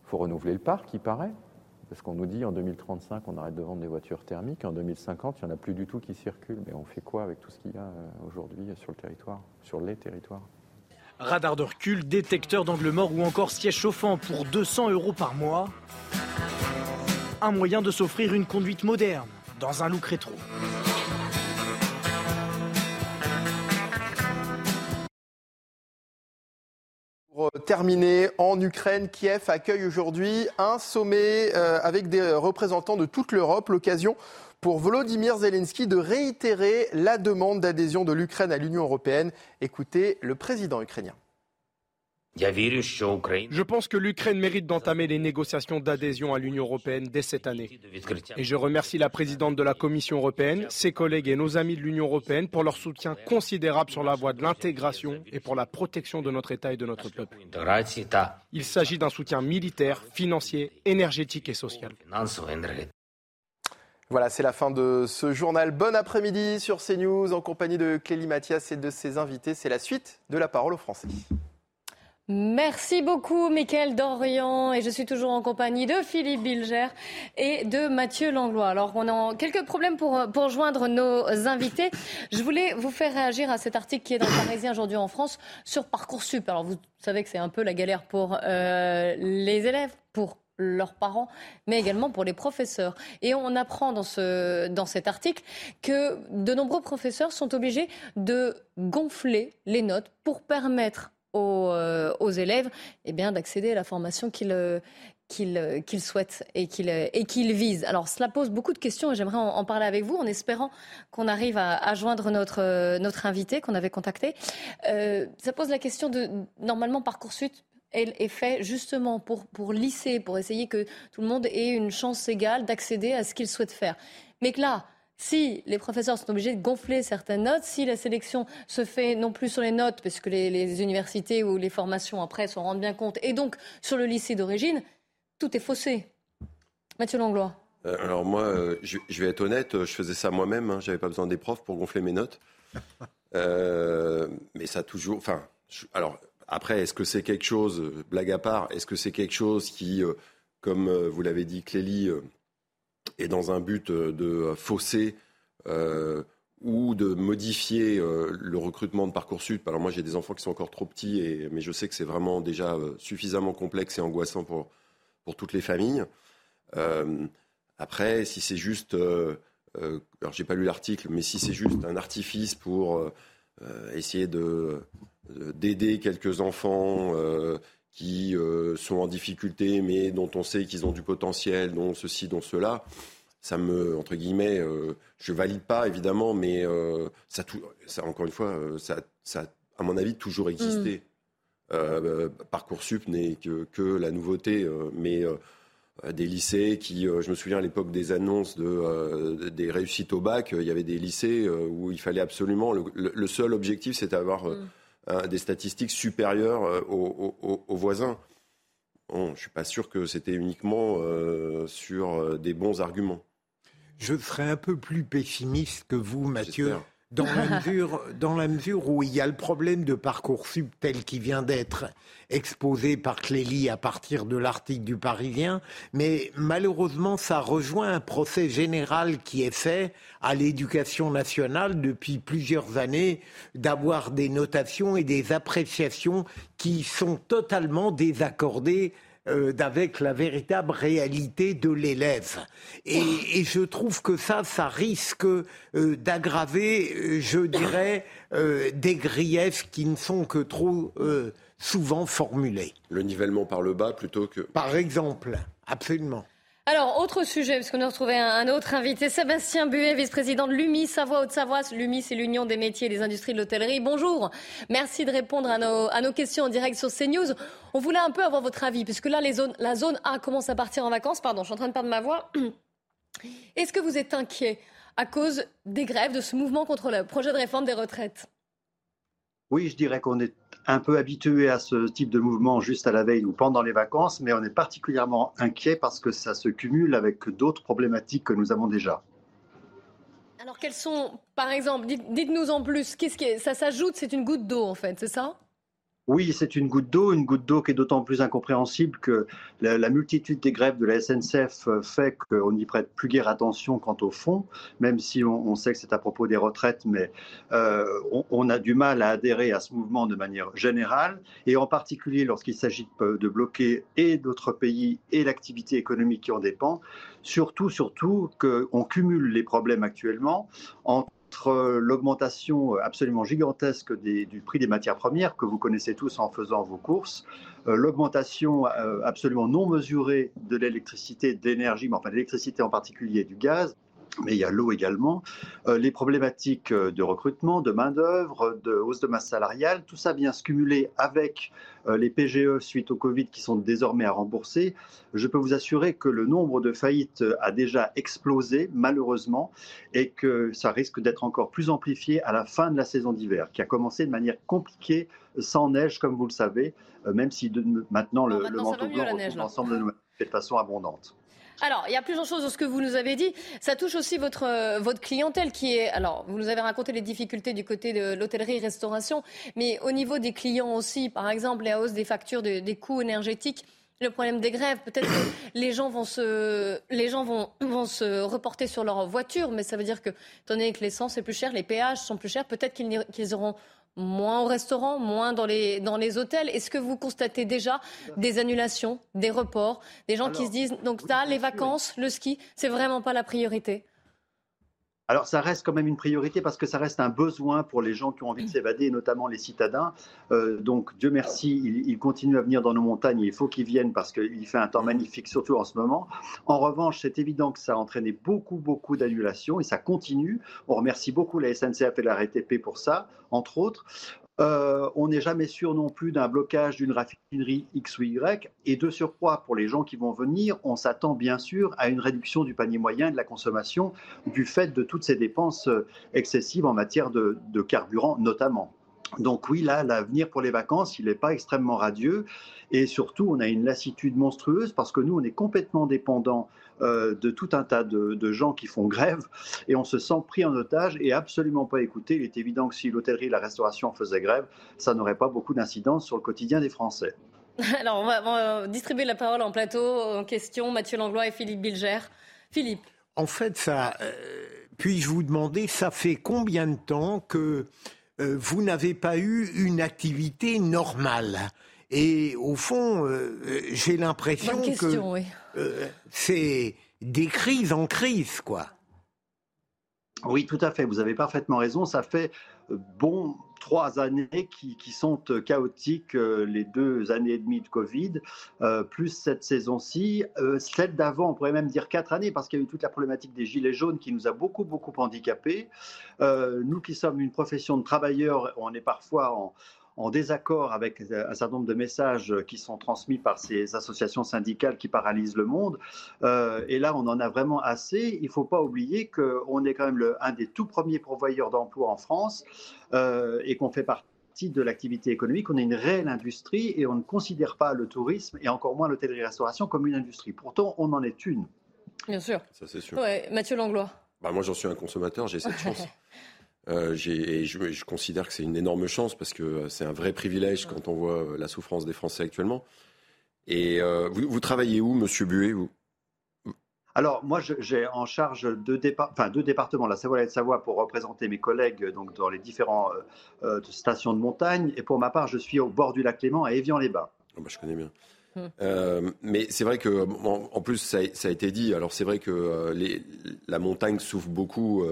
Speaker 34: Il faut renouveler le parc, il paraît. Parce qu'on nous dit en 2035, on arrête de vendre des voitures thermiques. En 2050, il n'y en a plus du tout qui circulent. Mais on fait quoi avec tout ce qu'il y a euh, aujourd'hui sur le territoire, sur les territoires?
Speaker 33: Radar de recul, détecteur d'angle mort ou encore siège chauffant pour 200 euros par mois un moyen de s'offrir une conduite moderne dans un look rétro.
Speaker 2: Pour terminer, en Ukraine, Kiev accueille aujourd'hui un sommet euh, avec des représentants de toute l'Europe, l'occasion pour Volodymyr Zelensky de réitérer la demande d'adhésion de l'Ukraine à l'Union européenne. Écoutez le président ukrainien.
Speaker 35: Je pense que l'Ukraine mérite d'entamer les négociations d'adhésion à l'Union européenne dès cette année. Et je remercie la présidente de la Commission européenne, ses collègues et nos amis de l'Union européenne pour leur soutien considérable sur la voie de l'intégration et pour la protection de notre État et de notre peuple. Il s'agit d'un soutien militaire, financier, énergétique et social.
Speaker 2: Voilà, c'est la fin de ce journal. Bon après-midi sur CNews en compagnie de Clélie Mathias et de ses invités. C'est la suite de la parole aux Français.
Speaker 1: Merci beaucoup, Mickaël Dorian. Et je suis toujours en compagnie de Philippe Bilger et de Mathieu Langlois. Alors, on a quelques problèmes pour, pour joindre nos invités. Je voulais vous faire réagir à cet article qui est dans Parisien aujourd'hui en France sur Parcoursup. Alors, vous savez que c'est un peu la galère pour euh, les élèves, pour leurs parents, mais également pour les professeurs. Et on apprend dans, ce, dans cet article que de nombreux professeurs sont obligés de gonfler les notes pour permettre euh, aux, élèves eh bien, d'accéder à la formation qu'ils euh, euh, souhaitent et qu'ils visent. Alors cela pose beaucoup de questions et j'aimerais en, parler avec vous en espérant qu'on arrive à, joindre notre, notre invité qu'on avait contacté. ça pose la question de, normalement, Parcoursup est fait justement pour, pour lisser, pour essayer que tout le monde ait une chance égale d'accéder à ce qu'il souhaite faire. Mais que là, si les professeurs sont obligés de gonfler certaines notes, si la sélection se fait non plus sur les notes, parce que les, universités ou les formations après s'en rendent bien compte, et donc sur le lycée d'origine, tout est faussé. Mathieu Langlois.
Speaker 18: Euh, alors moi, euh, je, vais être honnête, je faisais ça moi-même, hein, j'avais pas besoin des profs pour gonfler mes notes. (laughs) Euh, mais ça a toujours... Enfin, alors après, est-ce que c'est quelque chose, blague à part, est-ce que c'est quelque chose qui, comme vous l'avez dit Clélie, et dans un but euh, de fausser euh, ou de modifier euh, le recrutement de Parcoursup. Alors moi j'ai des enfants qui sont encore trop petits, et, mais je sais que c'est vraiment déjà suffisamment complexe et angoissant pour, pour toutes les familles. après, si c'est juste, alors j'ai pas lu l'article, mais si c'est juste un artifice pour essayer de d'aider quelques enfants qui euh, sont en difficulté, mais dont on sait qu'ils ont du potentiel, dont ceci, dont cela, ça me, entre guillemets, euh, je valide pas évidemment, mais euh, ça, ça, encore une fois, ça, ça, à mon avis, toujours existé. Mm. Parcoursup n'est que, que, la nouveauté, mais des lycées qui, je me souviens à l'époque des annonces de, des réussites au bac, il y avait des lycées où il fallait absolument, le, seul objectif c'était d'avoir mm. Euh, des statistiques supérieures euh, aux, voisins. je ne suis pas sûr que c'était uniquement euh, sur des bons arguments.
Speaker 13: Je serais un peu plus pessimiste que vous, Mathieu. Dans la (laughs) mesure, dans la mesure où il y a le problème de Parcoursup tel qui vient d'être exposé par Clélie à partir de l'article du Parisien, mais malheureusement, ça rejoint un procès général qui est fait à l'éducation nationale depuis plusieurs années, d'avoir des notations et des appréciations qui sont totalement désaccordées euh, avec la véritable réalité de l'élève. Et, je trouve que ça, ça risque euh, d'aggraver, euh, je dirais, des griefs qui ne sont que trop souvent formulés.
Speaker 18: Le nivellement par le bas plutôt que...
Speaker 13: Par exemple, absolument.
Speaker 1: Alors, autre sujet, parce qu'on a retrouvé un, autre invité, Sébastien Buet, vice-président de l'UMI Savoie-Haute-Savoie. L'UMI, c'est l'Union des métiers et des industries de l'hôtellerie. Bonjour, merci de répondre à nos, questions en direct sur CNews. On voulait un peu avoir votre avis, puisque là, la zone A commence à partir en vacances. Pardon, je suis en train de perdre ma voix. (clears throat) Est-ce que vous êtes inquiet à cause des grèves, de ce mouvement contre le projet de réforme des retraites?
Speaker 36: Oui, je dirais qu'on est un peu habitué à ce type de mouvement juste à la veille ou pendant les vacances, mais on est particulièrement inquiet parce que ça se cumule avec d'autres problématiques que nous avons déjà.
Speaker 1: Alors quelles sont, par exemple, dites-nous en plus, qu'est-ce qui ça s'ajoute, c'est une goutte d'eau en fait, c'est ça?
Speaker 36: Oui, c'est une goutte d'eau, une goutte d'eau qui est d'autant plus incompréhensible que la, multitude des grèves de la SNCF euh, fait qu'on n'y prête plus guère attention quant au fond, même si on, sait que c'est à propos des retraites, mais euh, on, a du mal à adhérer à ce mouvement de manière générale, et en particulier lorsqu'il s'agit de bloquer et d'autres pays et l'activité économique qui en dépend, surtout, surtout qu'on cumule les problèmes actuellement en l'augmentation absolument gigantesque du prix des matières premières que vous connaissez tous en faisant vos courses, euh, l'augmentation euh, absolument non mesurée de l'électricité, de l'énergie, mais enfin l'électricité en particulier du gaz, mais il y a l'eau également, euh, les problématiques euh, de recrutement, de main-d'œuvre, de hausse de masse salariale, tout ça vient se cumuler avec euh, les PGE suite au Covid qui sont désormais à rembourser. Je peux vous assurer que le nombre de faillites a déjà explosé, malheureusement, et que ça risque d'être encore plus amplifié à la fin de la saison d'hiver, qui a commencé de manière compliquée, sans neige, comme vous le savez, même si maintenant, le, manteau blanc retrouve l'ensemble de façon abondante.
Speaker 1: Alors, il y a plusieurs choses dans ce que vous nous avez dit. Ça touche aussi votre, euh, votre clientèle qui est. Alors, vous nous avez raconté les difficultés du côté de l'hôtellerie-restauration, mais au niveau des clients aussi, par exemple, la hausse des factures des coûts énergétiques. Le problème des grèves, peut-être que (coughs) les gens vont se, les gens vont, (coughs) vont se reporter sur leur voiture, mais ça veut dire que, étant donné que l'essence est plus cher, les péages sont plus chers, peut-être qu'ils auront moins au restaurant, moins dans les, dans les hôtels. Est-ce que vous constatez déjà des annulations, des reports, des gens qui se disent donc là, les vacances, le ski, c'est vraiment pas la priorité?
Speaker 36: Alors ça reste quand même une priorité parce que ça reste un besoin pour les gens qui ont envie de s'évader, notamment les citadins. Euh, donc Dieu merci, ils, continuent à venir dans nos montagnes. Il faut qu'ils viennent parce qu'il fait un temps magnifique, surtout en ce moment. En revanche, c'est évident que ça a entraîné beaucoup, beaucoup d'annulations et ça continue. On remercie beaucoup la SNCF et la RTP pour ça, entre autres. Euh, on n'est jamais sûr non plus d'un blocage d'une raffinerie X ou Y. Et de surcroît, pour les gens qui vont venir, on s'attend bien sûr à une réduction du panier moyen de la consommation du fait de toutes ces dépenses euh, excessives en matière de carburant notamment. Donc oui, là, l'avenir pour les vacances, il n'est pas extrêmement radieux. Et surtout, on a une lassitude monstrueuse parce que nous, on est complètement dépendant euh, de tout un tas de, gens qui font grève et on se sent pris en otage et absolument pas écouté. Il est évident que si l'hôtellerie et la restauration faisaient grève, ça n'aurait pas beaucoup d'incidence sur le quotidien des Français. (laughs)
Speaker 1: Alors, on va, distribuer la parole en plateau en question, Mathieu Langlois et Philippe Bilger. Philippe.
Speaker 13: En fait, ça, euh, puis-je vous demander, ça fait combien de temps que euh, vous n'avez pas eu une activité normale. Et au fond, euh, j'ai l'impression que euh, c'est des crises en crise, quoi.
Speaker 36: Oui, tout à fait. Vous avez parfaitement raison. Ça fait bon trois années qui, sont euh, chaotiques, euh, les deux années et demie de Covid, euh, plus cette saison-ci. celle d'avant, on pourrait même dire quatre années, parce qu'il y a eu toute la problématique des gilets jaunes qui nous a beaucoup, beaucoup handicapés. nous qui sommes une profession de travailleurs, on est parfois en, en désaccord avec un certain nombre de messages qui sont transmis par ces associations syndicales qui paralysent le monde. Euh, et là, on en a vraiment assez. Il ne faut pas oublier qu'on est quand même le, un des tout premiers pourvoyeurs d'emplois en France euh, et qu'on fait partie de l'activité économique. On est une réelle industrie et on ne considère pas le tourisme et encore moins l'hôtellerie-restauration comme une industrie. Pourtant, on en est une.
Speaker 1: Bien sûr.
Speaker 18: Ça, c'est sûr.
Speaker 1: Ouais, Mathieu Langlois.
Speaker 18: Bah, moi, j'en suis un consommateur, j'ai cette chance. (laughs) Euh, et je, je, considère que c'est une énorme chance parce que c'est un vrai privilège quand on voit la souffrance des Français actuellement. Et vous, vous, travaillez où, Monsieur Buet vous?
Speaker 36: Alors, moi, j'ai en charge deux, enfin, deux, départements, la Savoie et la Savoie, pour représenter mes collègues donc, dans les différentes euh, stations de montagne. Et pour ma part, je suis au bord du lac Léman, à Évian-les-Bas.
Speaker 18: Oh, bah, je connais bien. Euh, mais c'est vrai que, en, plus, ça, a été dit. Alors, c'est vrai que euh, les, la montagne souffre beaucoup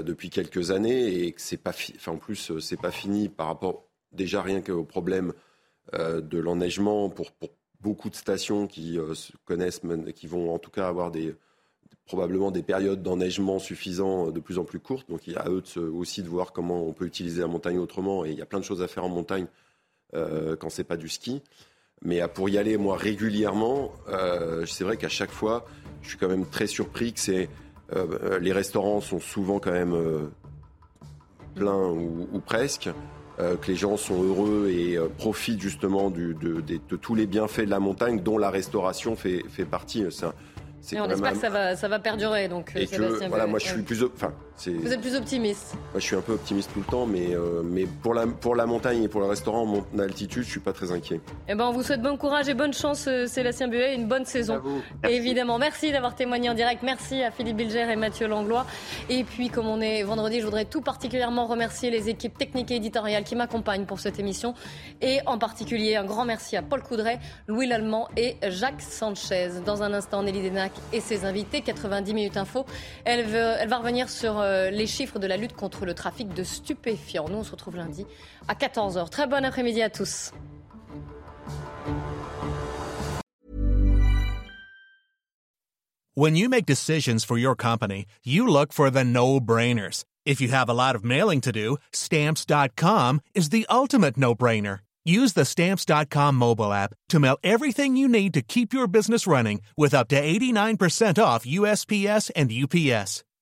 Speaker 18: depuis quelques années et que c'est pas, enfin, en plus, c'est pas fini par rapport déjà rien qu'au problème de l'enneigement pour, beaucoup de stations qui euh, se connaissent, qui vont en tout cas avoir probablement des périodes d'enneigement suffisant euh, de plus en plus courtes. Donc il y a à eux aussi de voir comment on peut utiliser la montagne autrement. Et il y a plein de choses à faire en montagne euh, quand c'est pas du ski. Mais pour y aller, moi, régulièrement, euh, c'est vrai qu'à chaque fois, je suis quand même très surpris que c'est, les restaurants sont souvent quand même pleins ou, ou presque. Euh, que les gens sont heureux et euh, profitent justement de, tous les bienfaits de la montagne, dont la restauration fait, fait partie.
Speaker 1: Et on espère que ça va, ça va perdurer. Donc,
Speaker 18: et que, voilà, moi, je suis plus. Enfin,
Speaker 1: Vous êtes plus optimiste
Speaker 18: Moi, je suis un peu optimiste tout le temps, mais, euh, mais pour, la, pour la montagne et pour le restaurant en altitude, je suis pas très inquiet.
Speaker 1: Eh ben, on vous souhaite bon courage et bonne chance, euh, Sébastien Buet, une bonne saison. évidemment, merci d'avoir témoigné en direct. Merci à Philippe Bilger et Mathieu Langlois. Et puis, comme on est vendredi, je voudrais tout particulièrement remercier les équipes techniques et éditoriales qui m'accompagnent pour cette émission. Et en particulier, un grand merci à Paul Coudray, Louis Lallemand et Jacques Sanchez. Dans un instant, Nelly Denac et ses invités. 90 minutes info. Elle, veut, elle va revenir sur les chiffres de la lutte contre le trafic de stupéfiants. Nous, on se retrouve lundi à 14h. Très bon après-midi à tous.
Speaker 37: When you make decisions for your company, you look for the no-brainers. If you have a lot of mailing to do, stamps.com is the ultimate no-brainer. Use the Stamps.com mobile app to mail everything you need to keep your business running with up to 89% off USPS and UPS.